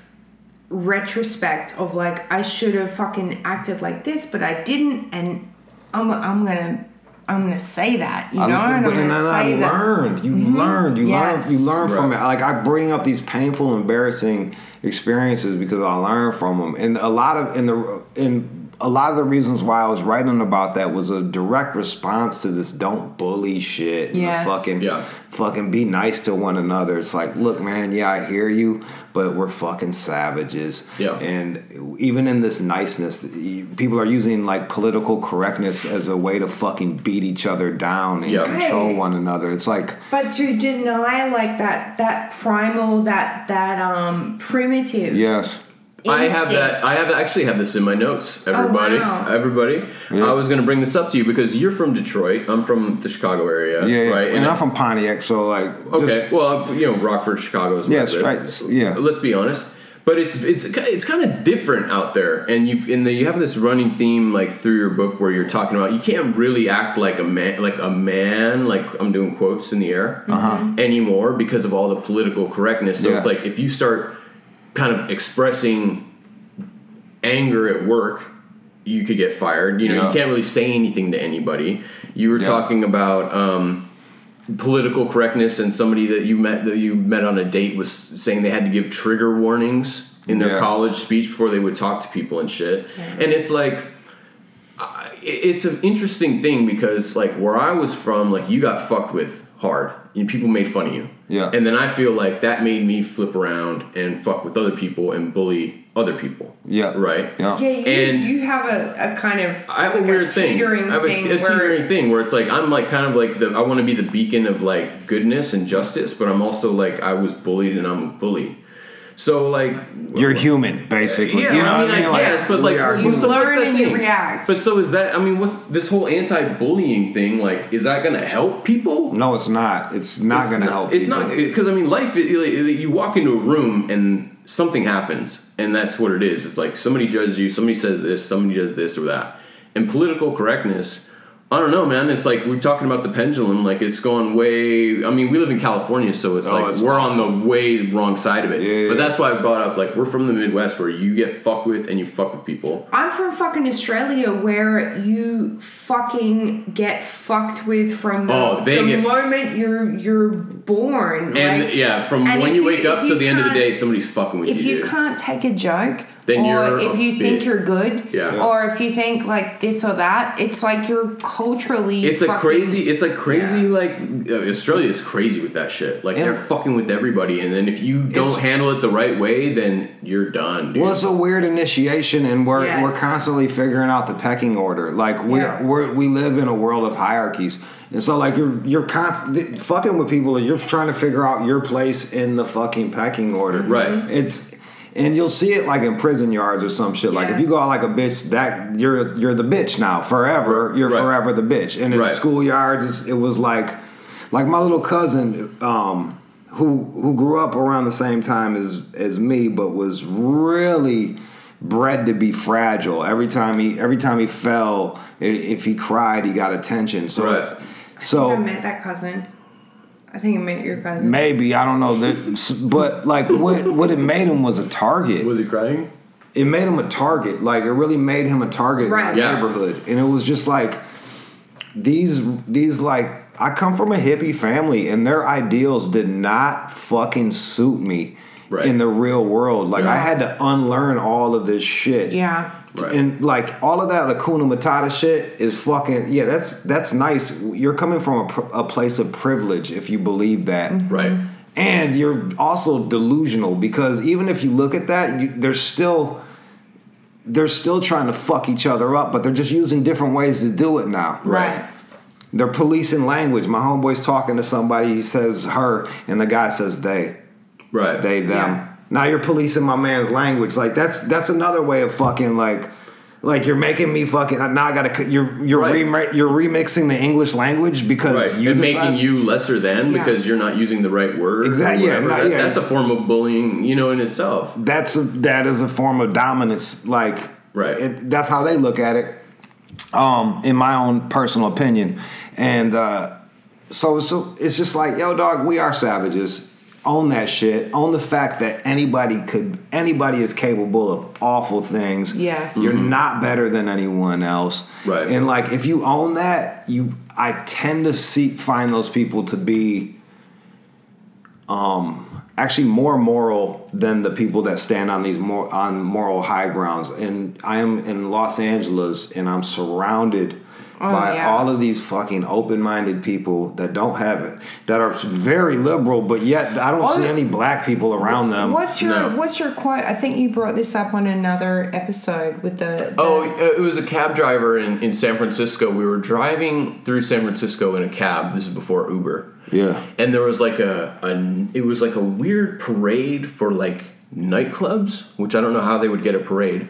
retrospect of like I should have fucking acted like this, but I didn't and I'm I'm gonna I'm gonna say that, you know, I, and I'm but- and gonna then I say that. Mm-hmm. learned. You learned. You Yes. learn. You learn from it. Like I bring up these painful, embarrassing experiences because I learn from them. And a lot of in the in a lot of the reasons why I was writing about that was a direct response to this "don't bully" shit. and the Yes. fucking Yeah. fucking be nice to one another. It's like, look, man, yeah, I hear you, but we're fucking savages. Yeah. And even in this niceness, people are using like political correctness as a way to fucking beat each other down and Yeah. control Right. one another. It's like, But to deny like that that primal that that um primitive yes, I have that. I have actually have this in my notes. Everybody, wow. everybody. Yeah. I was going to bring this up to you because you're from Detroit. I'm from the Chicago area, yeah, yeah. right? And, I'm from Pontiac, so like, Okay, just- well, I'm, you know, Rockford, Chicago is where Yeah, I live. straight- yeah. Let's be honest, but it's it's it's kind of different out there, and you in the you have this running theme like through your book where you're talking about you can't really act like a man, like a man, like I'm doing quotes in the air anymore because of all the political correctness. So Uh-huh. Yeah. it's like if you start kind of expressing anger at work, you could get fired. You know, Yeah. you can't really say anything to anybody. You were Yeah. talking about um, political correctness, and somebody that you met that you met on a date was saying they had to give trigger warnings in their Yeah. college speech before they would talk to people and shit. And it's like. It's an interesting thing because, like, where I was from, like, you got fucked with hard, and people made fun of you. Yeah. And then I feel like that made me flip around and fuck with other people and bully other people. yeah, Right. yeah, Yeah, you, And- you have a, a kind of I have like a weird thing. teetering I have a, thing a where teetering thing where it's like I'm like kind of like the I want to be the beacon of like goodness and justice, but I'm also like I was bullied and I'm a bully. So like You're human, basically. yeah, You know I what mean, I Like, guess, but like, are You so learn the and you react. But so is that? I mean, what's this whole anti-bullying thing? Like, is that going to help people? No, it's not. It's not It's going to help. It's people. not because I mean, life. it- it- You walk into a room and something happens, and that's what it is. It's like somebody judges you, somebody says this, somebody does this or that, and political correctness. I don't know, man. It's like we're talking about the pendulum. Like it's going way. I mean, we live in California, so it's Oh, like it's we're on the way wrong side of it. Yeah, but yeah. that's why I brought up like we're from the Midwest, where you get fucked with and you fuck with people. I'm from fucking Australia where you fucking get fucked with from the, Oh, they the moment you're you're born. And like, yeah, from when you you- wake up you to the end of the day, somebody's fucking with if you. If you dude. can't take a joke Then or you're if you think bitch. you're good Yeah. or if you think like this or that it's like you're culturally It's like fucking- crazy. It's like crazy. Yeah. Like uh, Australia is crazy with that shit. Like Yeah. they're fucking with everybody, and then if you don't It's- handle it the right way, then you're done. Dude. Well, it's a weird initiation, and we're Yes. we're constantly figuring out the pecking order. Like we Yeah. we're, we live in a world of hierarchies, and so like you're you're constant fucking with people, and you're trying to figure out your place in the fucking pecking order. Right. It's and you'll see it like in prison yards or some shit. Like if you go out like a bitch, that you're you're the bitch now forever. You're Right. forever the bitch. And in Right. schoolyards, it was like like my little cousin. um who who grew up around the same time as as me, but was really bred to be fragile. Every time he every time he fell, if he cried, he got attention. So Right. I think I met that cousin I think it made your cousin maybe I don't know that, but like what what it made him was a target. was he crying? It made him a target. Like it really made him a target Right. in Yeah. the neighborhood, and it was just like these these like I come from a hippie family, and their ideals did not fucking suit me Right. in the real world. Like I had to unlearn all of this shit. yeah Right. And like all of that Hakuna Matata shit is fucking yeah. That's that's nice. You're coming from a, pr- a place of privilege if you believe that. Mm-hmm. Right. And you're also delusional because even if you look at that, you, there's still they're still trying to fuck each other up, but they're just using different ways to do it now. Right. They're policing language. My homeboy's talking to somebody, he says her, and the guy says they. Right. They, them. Yeah. Now you're policing my man's language. Like that's that's another way of fucking like like you're making me fucking now I gotta you're you're Right. remi- you're remixing the English language because Right, you and decide- making you lesser than Yeah. because you're not using the right word. Exactly, yeah, whatever. no, That- yeah. That's a form of bullying, you know, in itself. that's a, that is a form of dominance like Right. it, that's how they look at it um in my own personal opinion and uh so so it's just like yo dog we are savages own that shit own the fact that anybody could anybody is capable of awful things Yes. you're not better than anyone else Right. and like if you own that you i tend to see find those people to be um, actually more moral than the people that stand on these more on moral high grounds. And I am in Los Angeles, and I'm surrounded Oh, by Oh, yeah. all of these fucking open-minded people that don't have it, that are very liberal, but yet I don't Oh, see any black people around them. What's your No. What's your quote? I think you brought this up on another episode with the. the Oh, it was a cab driver in, in San Francisco. We were driving through San Francisco in a cab. This is before Uber. Yeah. And there was like a, a it was like a weird parade for like nightclubs, which I don't know how they would get a parade.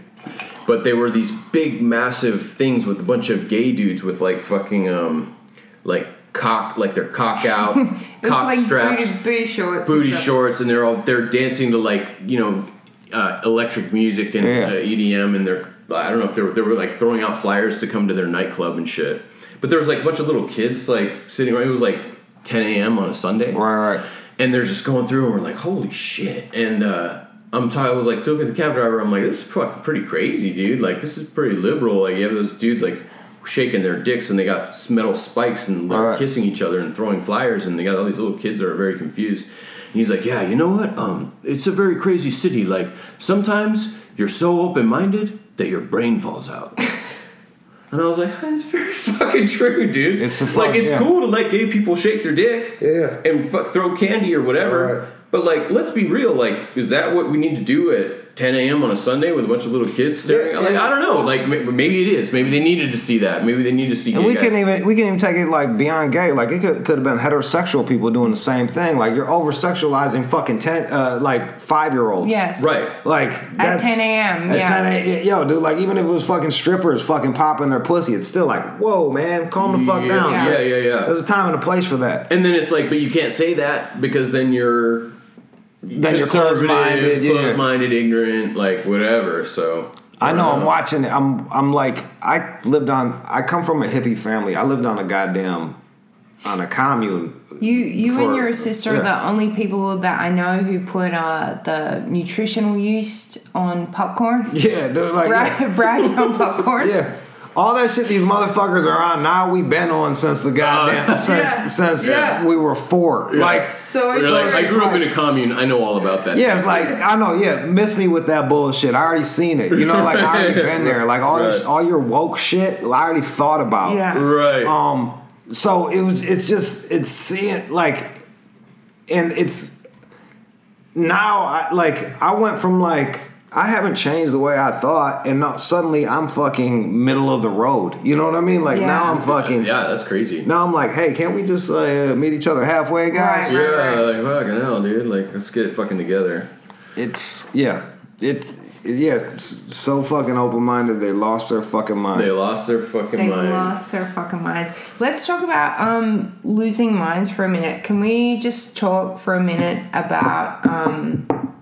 But they were these big massive things with a bunch of gay dudes with like fucking um like cock like their cock out, it was cock like straps, booty, booty shorts. booty stuff. shorts, and they're all they're dancing to like you know uh, electric music and Yeah. uh, EDM, and they're I don't know if they were they were like throwing out flyers to come to their nightclub and shit. But there was like a bunch of little kids like sitting around. It was like 10 a.m. on a Sunday, Right, right. and they're just going through, and we're like, holy shit! And uh, I'm t- I was like, talking to the cab driver. I'm like, this is fucking pretty crazy, dude. Like this is pretty liberal. Like you have those dudes like shaking their dicks and they got metal spikes and they're Right. kissing each other and throwing flyers and they got all these little kids that are very confused. And he's like, yeah, you know what? Um, it's a very crazy city. Like sometimes you're so open minded that your brain falls out. And I was like, that's very fucking true, dude. It's a like it's yeah. cool to let gay people shake their dick, Yeah. and fuck, throw candy or whatever. Right. But like, let's be real. Like, is that what we need to do at 10 a.m. on a Sunday with a bunch of little kids staring? Yeah, like, and- I don't know. Like, maybe it is. Maybe they needed to see that. Maybe they need to see. And gay we guys. can even we can even take it like beyond gay. Like it could could have been heterosexual people doing the same thing. Like you're over sexualizing fucking ten uh, like five year olds. Yes. right. Like that's, 10 a.m., At yeah. 10 a.m. Yo, dude, like even if it was fucking strippers fucking popping their pussy, it's still like, whoa, man, calm the fuck Yeah, down. yeah, yeah, yeah. There's a time and a place for that. And then it's like, but you can't say that because then you're Then you're conservative, closed-minded. Yeah. closed-minded, ignorant, like whatever. So I know. I'm watching. it. I'm. I'm like. I lived on. I come from a hippie family. I lived on a goddamn, on a commune. You you and your sister are the only people that I know who put uh, the nutritional yeast on popcorn. Yeah, dude. Like. yeah. Bragg's on popcorn. Yeah. All that shit these motherfuckers are on now we been on since the goddamn Uh, since Yeah. since Yeah. we were four. Like So You're it's like, I like, grew up in a commune. I know all about that. yeah, it's like I know, yeah, miss me with that bullshit. I already seen it. You know, like I already been there. Like all this, all your woke shit, I already thought about. yeah. Right. Um so it was it's just it's seeing like and it's now I like I went from like I haven't changed the way I thought and now suddenly I'm fucking middle of the road. You know what I mean? Like Yeah. now I'm fucking yeah, that's crazy. Now I'm like, hey, can't we just uh, meet each other halfway, guys? Right. Yeah, like fucking hell, dude. Like, let's get it fucking together. It's yeah, it's yeah, it's so fucking open minded. They lost their fucking mind. They lost their fucking They mind. lost their fucking minds. Let's talk about um, losing minds for a minute. Can we just talk for a minute about um,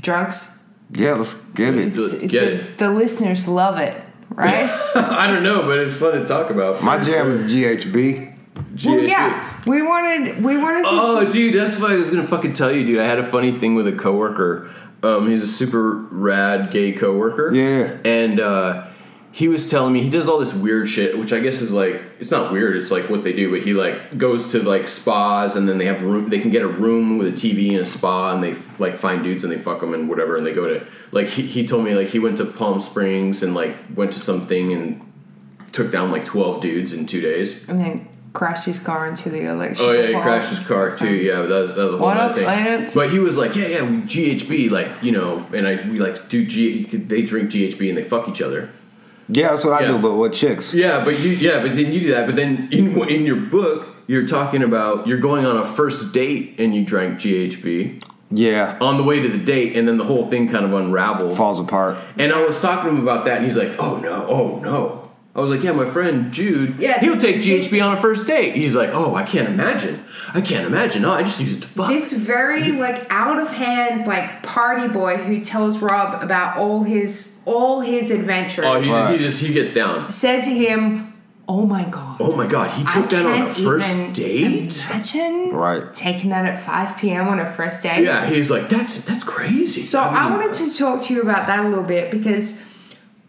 drugs? Yeah, let's get it. Let's get the, it. the listeners love it, right? I don't know, but it's fun to talk about. My jam is GHB. well, yeah. We wanted we wanted to. Oh, dude, that's what I was gonna fucking tell you, dude. I had a funny thing with a coworker. Um, he's a super rad gay coworker. Yeah. And uh, he was telling me he does all this weird shit, which I guess is like it's not weird. It's like what they do. But he like goes to like spas, and then they have room. They can get a room with a TV and a spa, and they like find dudes and they fuck them and whatever, and they go to like he, he told me like he went to Palm Springs and like went to something and took down like twelve dudes in two days. and then crashed his car into the electric. Oh yeah, he crashed his car too. Yeah, but that was that was a whole What other thing. But he was like, yeah, yeah, we GHB, like you know, and I we like do G. They drink GHB and they fuck each other. Yeah, that's what I Yeah. do, but with chicks. Yeah, but you yeah, but then you do that. But then in in your book, you're talking about you're going on a first date and you drank GHB Yeah, on the way to the date, and then the whole thing kind of unraveled. falls apart. And I was talking to him about that, and he's like, "Oh no, oh no." I was like, "Yeah, my friend Jude, Yeah, he'll this- take GHB on a first date." He's like, "Oh, I can't imagine. I can't imagine. No, I just use it to fuck." This very like out of hand like party boy who tells Rob about all his all his adventures oh, he, Right. he just he gets down. said to him, "Oh my god." Oh my god, he I took that on a can't first even date. Imagine Right. taking that at 5 p.m. on a first date. Yeah, he's like, "That's that's crazy." So I wanted to talk to you about that a little bit because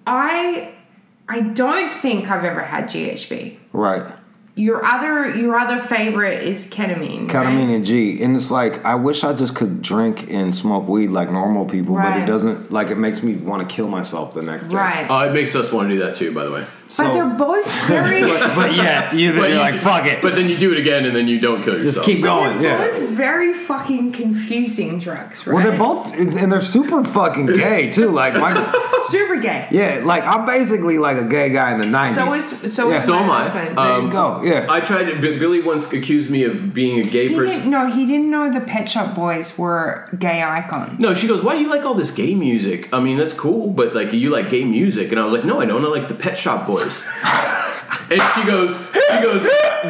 I I don't think I've ever had GHB. Right. Your other your other favorite is ketamine. Ketamine right? and G. And it's like, I wish I just could drink and smoke weed like normal people, but it doesn't, like, it makes me want to kill myself the next day. Right. Oh, it makes us want to do that too, by the way. But they're both very but yeah, you, But you're you- like, fuck it. But then you do it again, and then you don't kill yourself. just keep going. they're Yeah. both very fucking confusing drugs, right? Well, they're both, and they're super fucking gay too. Like, my, super gay. yeah, like, I'm basically like a gay guy in the 90s. So is so Yeah. is So my am I. husband. there um, you go. Yeah. I tried to. Billy once accused me of being a gay he person. didn't no, he didn't know the Pet Shop Boys were gay icons. No, she goes, "Why do you like all this gay music? I mean, that's cool, but like you like gay music." And I was like, "No, I don't. I like the Pet Shop Boys." And she goes, "She goes,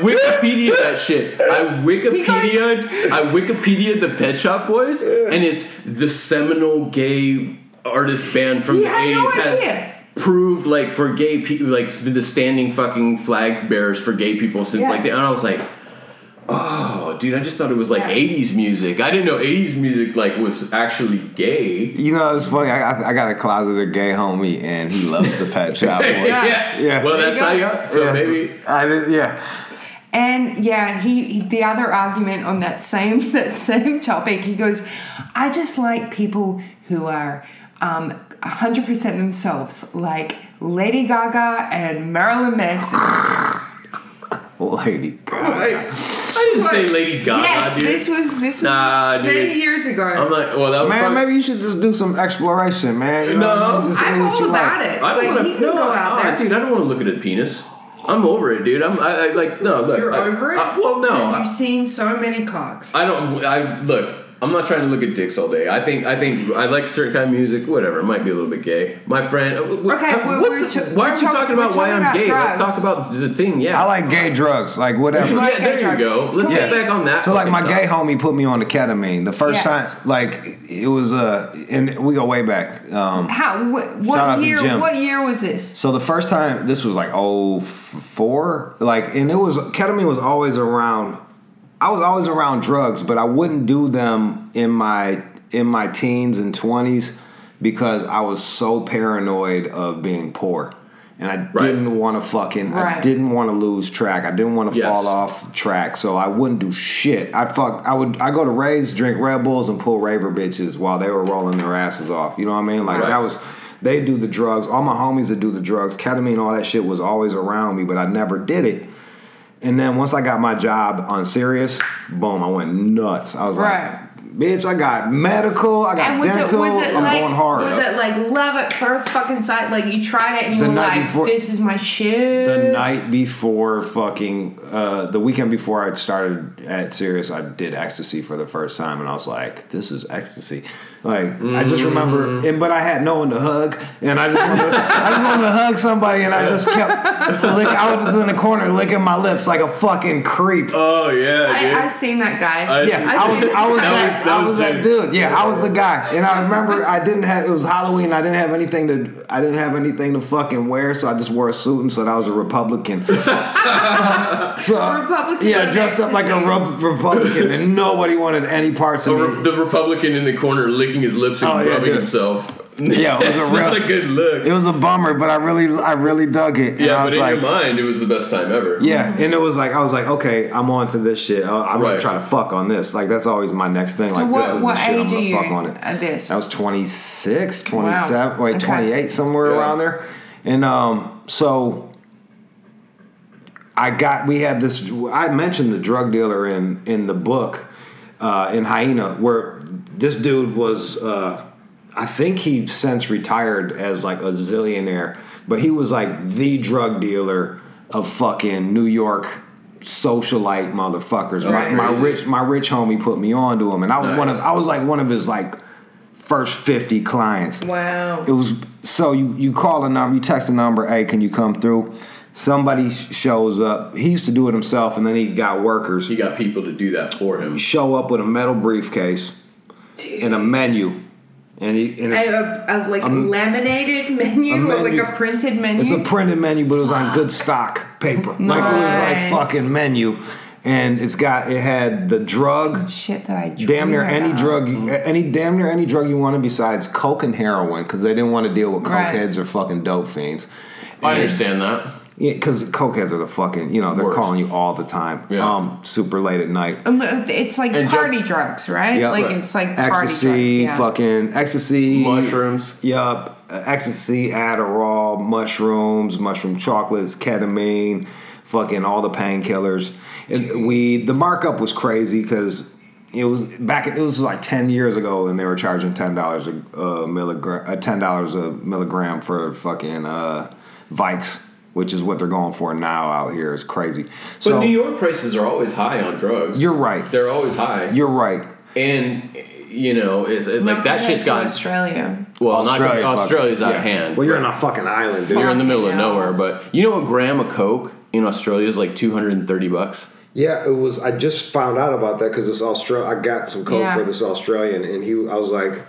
Wikipedia that shit. I Wikipedia, I Wikipedia the Pet Shop Boys, and it's the seminal gay artist band from He the had no '80s has." Proved like for gay people, like the standing fucking flag bearers for gay people since like, the, Yes. and I was like, oh, dude, I just thought it was like Yeah. '80s music. I didn't know '80s music like was actually gay. you know, it's funny. I, I, I got a closeted gay homie, and he loves the Pet Shop Boys. yeah. Yeah. Well, that's you how you got. So Yeah. maybe. I did, yeah. And yeah, he, he the other argument on that same that same topic, he goes, I just like people who are um, 100% themselves, like Lady Gaga and Marilyn Manson. Oh, Lady. I, I didn't say Lady Gaga, yes, dude. this was this was Nah, dude. many years ago. I'm like, well, that was Man, probably, maybe you should just do some exploration, man. You know what I No. Just see I'm all you about like. it. I don't Like, wanna, can No, go out oh, there. dude, I don't want to look at a penis. I'm over it, dude. I'm I, I like no. Look, You're I- over it? I- well, no. I, you've seen so many cocks. I don't. I look. I'm not trying to look at dicks all day. I think. I think I like certain kind of music. Whatever. It might be a little bit gay. My friend. uh, what- Okay, we're- what's we're the- ta- why we're are we talk- talking we're about why I'm about gay? Let's talk about the thing. Yeah. I like gay drugs, like whatever. You like yeah, gay there you go. Let's Can get we- back on that. So like my fucking gay topic. homie put me on the ketamine. The first Yes. time, like it was uh, and we go way back. Um, How? Wh- what year? What year was this? so the first time, this was like oh four, like, and it was ketamine was always around. I was always around drugs, but I wouldn't do them in my in my teens and twenties because I was so paranoid of being poor. And I Right. didn't want to fucking, I didn't want to lose track. I didn't want to Yes. fall off track, so I wouldn't do shit. I fuck, I would, I go to raves, drink Red Bulls, and pull raver bitches while they were rolling their asses off. You know what I mean? Like Right. that was, they do the drugs. All my homies that do the drugs, ketamine, all that shit was always around me, but I never did it. And then once I got my job on Sirius, boom, I went nuts. I was Right. like, bitch, I got medical, I got And was dental, it was it I'm like going hard. was it like love at first fucking sight? Like you tried it and you The were like, before- "This is my shit." the night before fucking uh, the weekend before I started at Sirius, I did ecstasy for the first time, and I was like, "This is ecstasy." Like I just remember, Mm-hmm. and but I had no one to hug, and I just wanted, I just wanted to hug somebody, and I just kept lick. I was in the corner licking my lips like a fucking creep. Oh yeah, dude. I, I seen that guy. I- Yeah, I I was, see. I was That that, that I was was that dude. Yeah, I was the guy, and I remember I didn't have. It was Halloween. I didn't have anything to. I didn't have anything to fucking wear, so I just wore a suit and said I was a Republican. so, Republicans yeah, dressed up like a. Re- Republican, and nobody wanted any parts the, of re- me. the Republican in the corner licking his lips and Oh, yeah, rubbing dude. himself. Yeah, it was a That's real- not a good look. It was a bummer, but I really, I really dug it. And yeah, I but was in like, your mind, it was the best time ever. Yeah, and it was like I was like, okay, I'm on to this shit. I- I'm Right. gonna try to fuck on this. Like that's always my next thing. So like this what is what the shit I'm age are you fuck on it. at this? I was 26, 27, Wow. wait, Okay. 28, somewhere Yeah. around there. And um, so I got we had this. I mentioned the drug dealer in in the book uh, in Hyena, where this dude was. Uh, I think he since retired as like a zillionaire, but he was like the drug dealer of fucking New York socialite motherfuckers. Right. My, my rich my rich homie put me on to him, and I was one of I was like one of his like first fifty clients. Wow. It was so you you call a number, you text a number, hey, can you come through? Somebody shows up. He used to do it himself, and then he got workers. He got people to do that for him. Show up with a metal briefcase and a menu, and he and it's, A, a, like laminated menu, a or like a printed menu. it's a printed menu, but it was on good stock paper. Like it was like fucking menu, and it's got it had the drug. shit that I dream Damn near any about. drug, you, mm-hmm. any damn near any drug you wanted besides coke and heroin, because they didn't want to deal with Right. cokeheads or fucking dope fiends. I And- understand that. Yeah, because cokeheads are the fucking, you know, they're Worst. calling you all the time. Yeah. Um, super late at night. Um, It's like And ju- party drugs, right? Yeah. like Right. it's like party Ecstasy, drugs. Yeah. fucking ecstasy, Mushrooms. Yup, uh, ecstasy, Adderall, mushrooms, mushroom chocolates, ketamine, fucking all the painkillers. And we the markup was crazy because it was back. It was like ten years ago, and they were charging ten dollars a uh, milligram, uh, ten dollars a milligram for fucking uh, Vikes, which is what they're going for now out here is It's crazy. But So New York prices are always high on drugs. You're right. They're always high. you're right. and you know, it, it- Not like that shit's to gotten Australia. well. not fucking- Australia's out yeah. of hand. Well, you're on a fucking island, dude. You're in the middle of nowhere, but you know a gram of coke in Australia is like two hundred and thirty bucks. Yeah, it was. I just found out about that because this Australia. I got some coke Yeah. for this Australian, and he. I was like,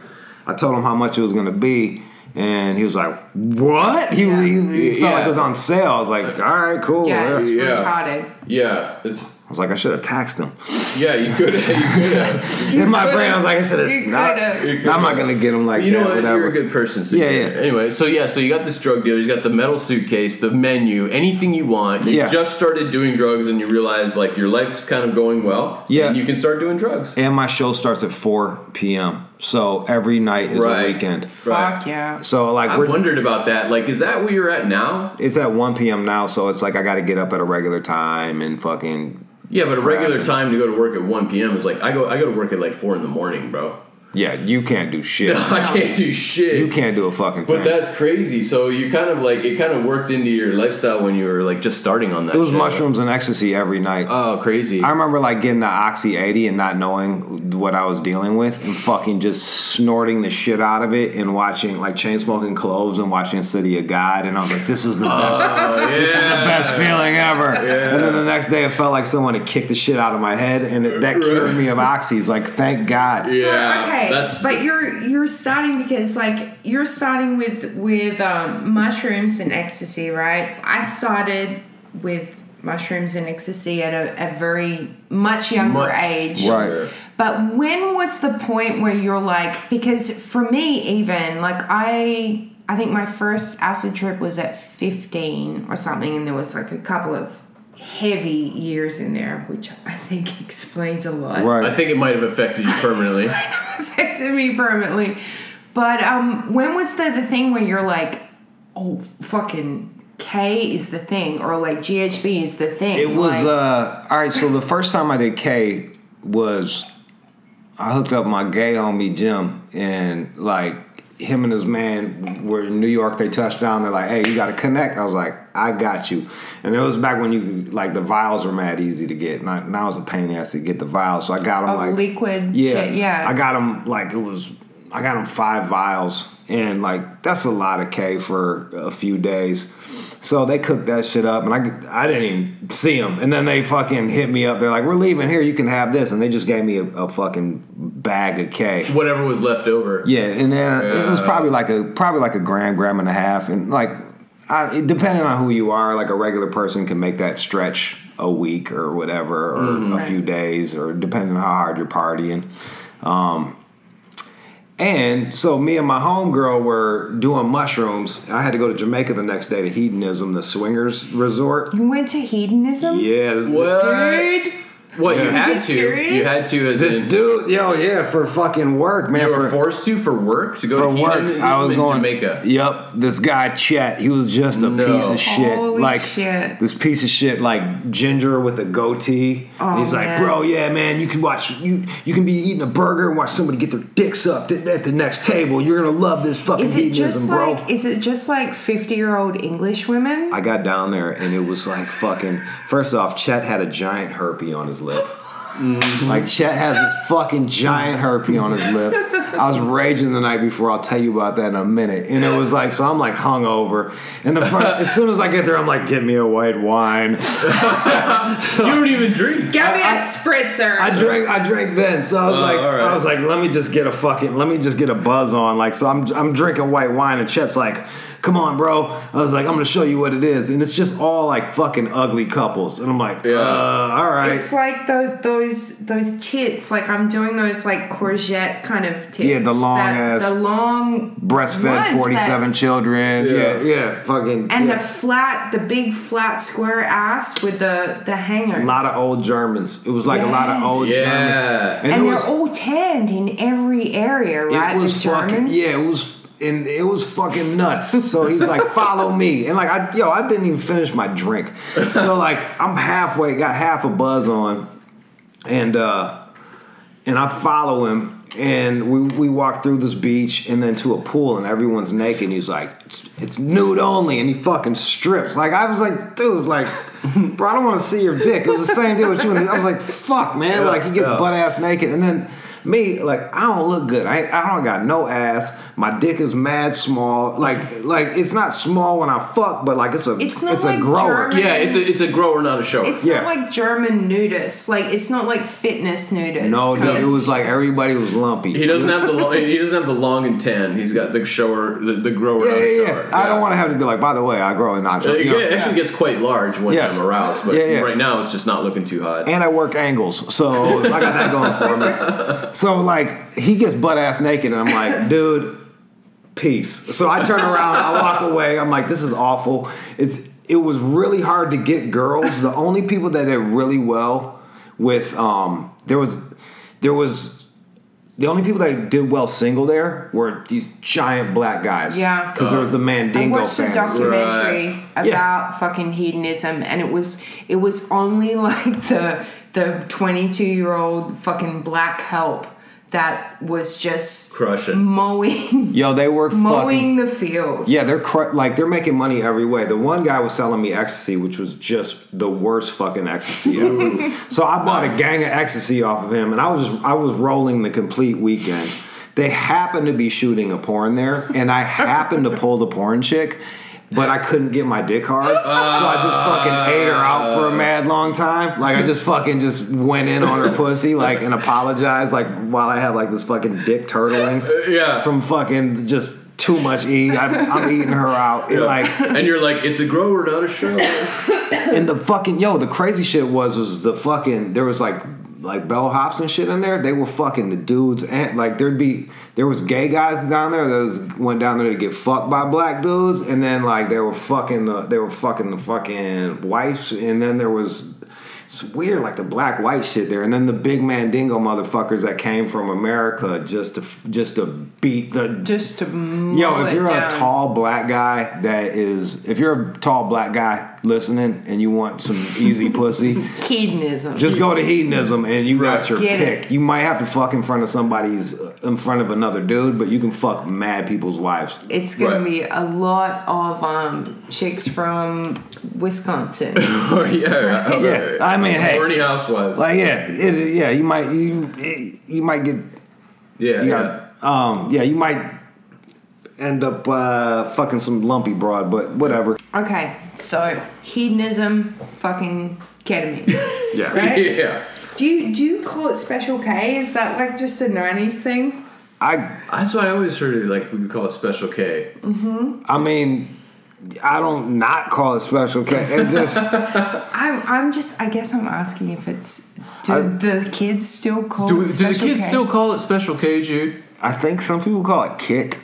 I told him how much it was going to be, and he was like, "What?" He, Yeah. he, he felt Yeah. like it was on sale. I was like, "All right, cool." Yeah, it's Yeah. retarded. Yeah, it's I was like, I should have taxed him. yeah. You could you could have. In my could've. brain, I was like, I should You have. could've. I'm not going to get him like You know that. what? Whatever. You're a good person. So Yeah, yeah. Anyway, so yeah, so you got this drug dealer. He's got the metal suitcase, the menu, anything you want. You Yeah. just started doing drugs, and you realize like your life's kind of going well. Yeah. and you can start doing drugs. and my show starts at 4 p.m. So every night is Right. a weekend. Fuck yeah. So like I we're wondered about that. Like, is that where you're at now? it's at 1 p.m. now, so it's like I got to get up at a regular time and fucking Yeah, but a regular time to go to work at 1 p.m. is like I go I go to work at like four in the morning, bro. Yeah. You can't do shit. I can't do shit. You can't do a fucking thing. But that's crazy. So you kind of like it kind of worked into your lifestyle when you were like just starting on that. It was shit. mushrooms and ecstasy every night. Oh, crazy. I remember like getting the Oxy 80 and not knowing what I was dealing with and fucking just snorting the shit out of it and watching like chain smoking cloves and watching City of God and I was like, this is the oh, best. oh, This is the best feeling ever. And then the next day it felt like someone had kicked the shit out of my head and it, that cured me of oxys. Like, thank God. Yeah, okay, that's- but you're you're starting because like you're starting with with um, mushrooms and ecstasy, right? I started with mushrooms and ecstasy at a, a very much younger Much age. Right. But when was the point where you're like because for me even like I I think my first acid trip was at 15 or something and there was like a couple of heavy years in there which I think explains a lot Right. I think it might have affected you permanently. affected me permanently. But um, when was the the thing where you're like, oh fucking K is the thing, or like GHB is the thing? It was like, uh all right. So the first time I did K was I hooked up my gay homie Jim and like him and his man were in New York. They touched down. They're like, "Hey, you got to connect." I was like, "I got you." And it was back when you like the vials were mad easy to get. Now, now it's a pain in the ass to get the vials. So I got them of like liquid yeah, shit. Yeah. I got them like it was. I got them five vials, and like that's a lot of K for a few days. So they cooked that shit up, and I I didn't even see them. And then they fucking hit me up. They're like, "We're leaving here. You can have this," and they just gave me a, a fucking bag of K. Whatever was left over. Yeah, and then it was probably like a probably like a gram, gram and a half, and like I, it- depending on who you are, like a regular person can make that stretch a week or whatever, or a few days, or depending on how hard you're partying. Um, and so me and my homegirl were doing mushrooms. I had to go to Jamaica the next day to Hedonism, the swingers resort. you went to hedonism, Yeah, What? dude. What you Yeah. had you to? serious? You had to as This in, dude, yo, yeah, for fucking work, man. you were for, forced to for work to go for to work. Hedonism I was in going Jamaica. Yep, this guy Chet, he was just a No. piece of shit. Holy like shit. this piece of shit, like ginger with a goatee. Oh, He's like, man. bro, yeah, man, you can watch you you can be eating a burger and watch somebody get their dicks up at, at the next table. You're gonna love this fucking Is it just bro. like is it just like fifty year old English women? I got down there and it was like fucking. First off, Chet had a giant herpy on his lip. Mm. Like Chet has this fucking giant herpy on his lip. I was raging the night before. I'll tell you about that in a minute. And it was like, so I'm like hungover. And the first, as soon as I get there, I'm like, get me a white wine. You don't even drink. Get me a spritzer. I drank, I drank then. So I was Oh, like, all right. I was like, let me just get a fucking, let me just get a buzz on. Like, so I'm, I'm drinking white wine, and Chet's like, come on, bro. I was like, I'm gonna show you what it is, and it's just all like fucking ugly couples, and I'm like, Yeah. uh, all right. It's like tho- those those tits. Like I'm doing those like courgette kind of tits. Yeah, the long that- ass the long breastfed 47 that- children. Yeah. Yeah, yeah, fucking. and yeah. the flat, the big flat square ass with the the hangers. a lot of old Germans. It was like a lot of Yes. old Germans. Yeah. and it they're was, all tanned in every area, right? it was the fucking Germans. yeah. It was and it was fucking nuts. So he's like, "Follow me," and like, I yo, I didn't even finish my drink. So like, I'm halfway, got half a buzz on, and uh and I follow him, and we we walk through this beach and then to a pool, and everyone's naked. And he's like, it's, "It's nude only," and he fucking strips. Like I was like, dude, like. Bro, I don't want to see your dick. It was the same deal with you. And I was like, "Fuck, man!" Like he gets butt ass naked, and then me, like, I don't look good. I, I don't got no ass. My dick is mad small. Like, like it's not small when I fuck, but like it's a It's not a like grower. German- Yeah, it's a it's a grower, not a shower. It's Yeah. not like German nudists. Like it's not like fitness nudists. No, kind dude, it was like everybody was lumpy. he doesn't have the long, he doesn't have the long and tan. He's got the shower, the, the grower, yeah, not a yeah, shower. yeah. I don't want to have to be like, by the way, I grow a nacho. Uh, You It know? get- actually gets quite large when Yes. I'm aroused, but Yeah, yeah. right now it's just not looking too hot. and I work angles, so I got that going for me. So like he gets butt ass naked, and I'm like, dude, peace. So I turn around, I walk away. I'm like, this is awful. It's it was really hard to get girls. The only people that did really well with um there was there was the only people that did well single there were these giant black guys. Yeah. because there was the Mandingo. I Mandingo watched a documentary Right. about Yeah. fucking hedonism, and it was it was only like the the twenty two year old fucking black help that was just Crushing. mowing Yo, they were fucking mowing the field. Yeah, they're cr- like they're making money every way. The one guy was selling me ecstasy, which was just the worst fucking ecstasy ever. so I bought a gang of ecstasy off of him, and I was just I was rolling the complete weekend. They happened to be shooting a porn there, and I happened to pull the porn chick. But I couldn't get my dick hard, so I just fucking ate her out for a uh. mad long time. Like I just fucking just went in on her pussy, like and apologized, like while I had like this fucking dick turtling uh, yeah. from fucking just too much E. I'm, I'm eating her out. And like and you're like, it's a grower, not a show. and the fucking yo, the crazy shit was was the fucking there was like like bellhops and shit in there. They were fucking the dudes and like there'd be there was gay guys down there that was went down there to get fucked by black dudes, and then like they were fucking the they were fucking the fucking wives, and then there was. It's weird, like the black white shit there, and then the big mandingo motherfuckers that came from America just to just to beat the Just to Yo, mow if it you're down. a tall black guy that is, if you're a tall black guy listening and you want some easy pussy, hedonism. just go to hedonism and you got Right. your Get pick. it. You might have to fuck in front of somebody's, in front of another dude, but you can fuck mad people's wives. it's gonna Right. be a lot of um, chicks from Wisconsin. or yeah, Yeah, I mean, hey, horny housewife. like yeah, it, yeah, you might you you might get yeah, you yeah. got, um yeah, you might end up uh fucking some lumpy broad, but whatever. okay, so hedonism, fucking ketamine. Yeah. Right? Yeah. Do you do you call it Special K? Is that like just a '90s thing? I That's why I always heard it like we could call it Special K. Mm-hmm. I mean, I don't not call it special K. It just I'm I'm just I guess I'm asking if it's do I- the kids still call Do, it do the Special kids K? still call it Special K, Jude? I think some people call it kit,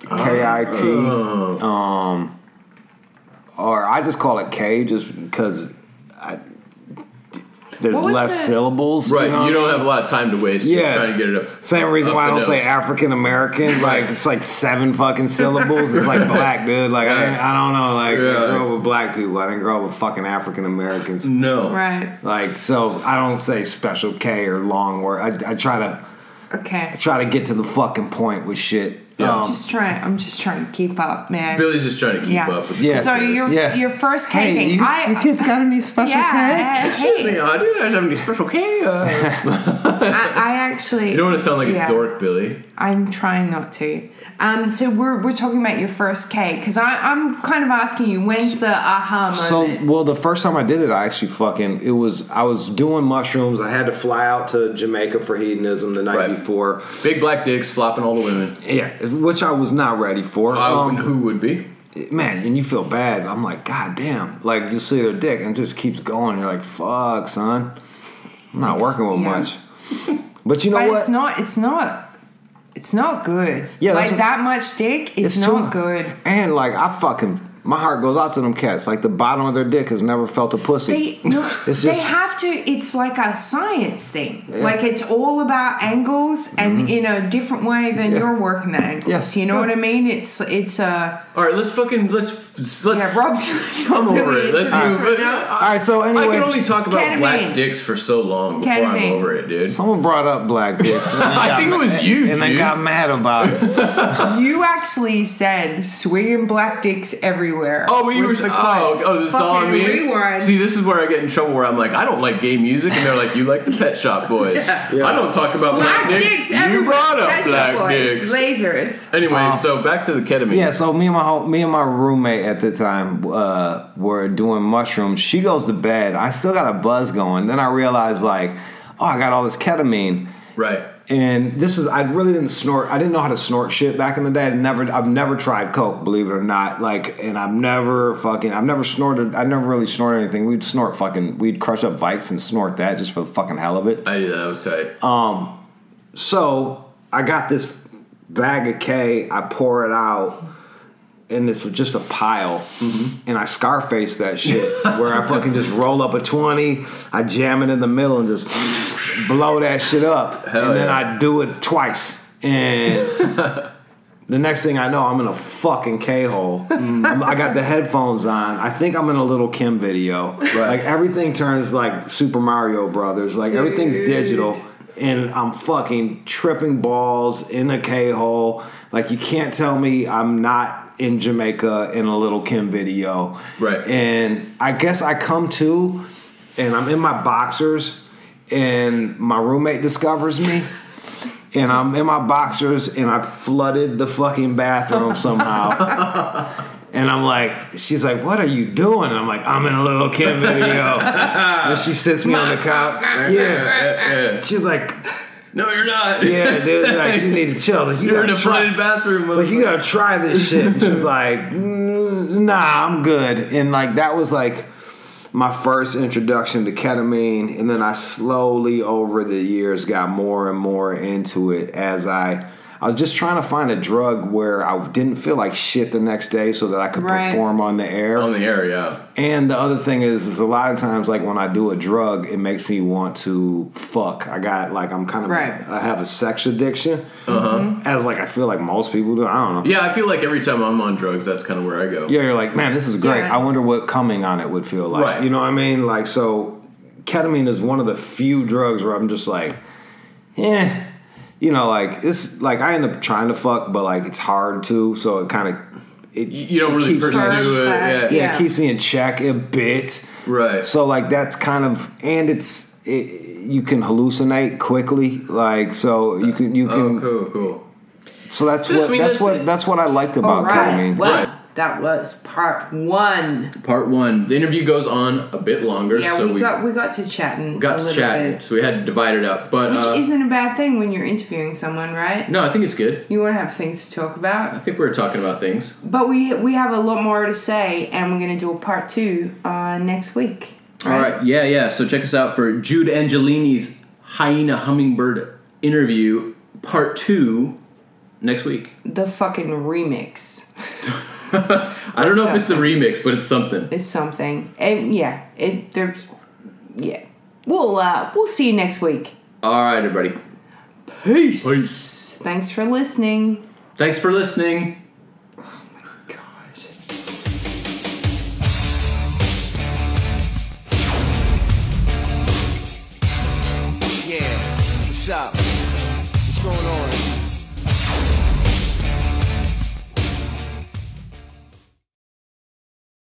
K I T, um, or I just call it K just because I there's less the- syllables. Right, know you don't have a lot of time to waste. Yeah. Just trying to get it up. Same reason up why I don't say. African American. Like it's like seven fucking syllables. It's like black, dude. Like I, I don't know. Like I Yeah. grew up with black people. I didn't grow up with fucking African Americans. No. Right. Like so, I don't say special K or long word. I, I try to Okay. I try to get to the fucking point with shit. Yeah. Um, Just trying. I'm just trying to keep up, man. Billy's just trying to keep yeah. up with Yeah. So your Yeah. your first hey, cake. you, I, you kids got any special yeah. Excuse Hey, me, uh, do you guys have any special K? Uh, I, I actually. you don't want to sound like Yeah. a dork, Billy. I'm trying not to. Um, so we're, we're talking about your first cake because I'm kind of asking you when's the aha moment. So well, the first time I did it, I actually fucking it was I was doing mushrooms. I had to fly out to Jamaica for hedonism the night Right. before. Big black dicks flopping all the women. Yeah, which I was not ready for. Uh, Um, who would be? man, and you feel bad. I'm like, God damn! Like you see their dick and it just keeps going. You're like, fuck, son. I'm not It's- working with yeah. much. But you know but what? it's not. It's not. It's not good. Yeah, like that much dick is It's not good. And like I fucking my heart goes out to them cats. Like the bottom of their dick has never felt a pussy. They no, It's they have to. It's like a science thing. Like it's all about angles and in a different way than Mm-hmm. Yeah. you're working the angles. Yes. You know Yeah. what I mean? It's it's a All right, let's fucking let's let's. yeah. Rob's I'm over really it. Let's this move. right now. All right, so anyway, I can only talk about Ketamine. black dicks for so long before I'm over it, dude. someone brought up black dicks. I got think it was you, and they got mad about it. You actually said swinging black dicks everywhere. Oh, but you were was the oh, oh, this is all on me. Rewind. See, this is where I get in trouble. Where I'm like, I don't like gay music, and they're like, you like the Pet Shop Boys. I don't talk about black, black dicks. dicks You brought up Pet Shop black Boys, dicks. Lasers. Anyway, so back to the ketamine. Yeah, so me and my whole, me and my roommate at the time uh, were doing mushrooms. She goes to bed. I still got a buzz going. Then I realized like, oh, I got all this ketamine. Right. And this is I really didn't snort. I didn't know how to snort shit back in the day. I never I've never tried coke, believe it or not. Like and I've never fucking I've never snorted I never really snorted anything. We'd snort fucking we'd crush up Vikes and snort that just for the fucking hell of it. I did that. That was tight. Um, So I got this bag of K, I pour it out, and it's just a pile. And I scarface that shit where I fucking just roll up a 20, I jam it in the middle and just blow that shit up. Hell and then yeah. I do it twice. And the next thing I know, I'm in a fucking K hole. Mm. I got the headphones on. I think I'm in a Lil' Kim video. Like everything turns like Super Mario Brothers. Like everything's digital. And I'm fucking tripping balls in a K hole. Like you can't tell me I'm not in Jamaica in a Lil' Kim video. Right. And I guess I come to and I'm in my boxers and my roommate discovers me. And I'm in my boxers and I flooded the fucking bathroom somehow. And I'm like, she's like, what are you doing? And I'm like, I'm in a Lil' Kim video. and she sits me on the couch. Yeah. Yeah, yeah. She's like, No, you're not. yeah, dude, like, you need to chill. Like, you You're in a flooded bathroom. it's like you gotta try this shit. And she's like, "Mm, nah, I'm good. And like that was like my first introduction to ketamine, and then I slowly over the years got more and more into it as I. I was just trying to find a drug where I didn't feel like shit the next day, so that I could Right. perform on the air. on the air, yeah. And the other thing is, is a lot of times, like when I do a drug, it makes me want to fuck. I got like I'm kind of Right. I have a sex addiction, Uh-huh. as like I feel like most people do. I don't know. Yeah, I feel like every time I'm on drugs, that's kind of where I go. Yeah, you're like, man, this is great. Yeah. I wonder what coming on it would feel like. Right. You know what I mean? Like, so ketamine is one of the few drugs where I'm just like, eh. You know, like it's like I end up trying to fuck, but like it's hard to. So it kind of it You don't it really keeps- pursue it. Yeah. Yeah, Yeah. it keeps me in check a bit. Right. So like that's kind of and it's it, you can hallucinate quickly. Like so you can you oh, can. oh, cool, cool. So that's I what mean, that's that's what that's what I liked about right. ketamine. Well, Right. That was part one. Part one. The interview goes on a bit longer, Yeah, so we, we got we got to chatting. We got to chatting, bit. So we had to divide it up. But Which uh, isn't a bad thing when you're interviewing someone, right? no, I think it's good. You want to have things to talk about. I think we are talking about things. But we we have a lot more to say, and we're gonna do a part two uh, next week. All right, yeah, yeah. So check us out for Jude Angelini's Hyena Hummingbird interview, part two, next week. The fucking remix I don't know if it's the remix, but it's something. It's something. And yeah, it there's yeah. we'll uh, we'll see you next week. All right, everybody. Peace. Peace. Thanks for listening. Thanks for listening. Oh my God. Yeah, what's up?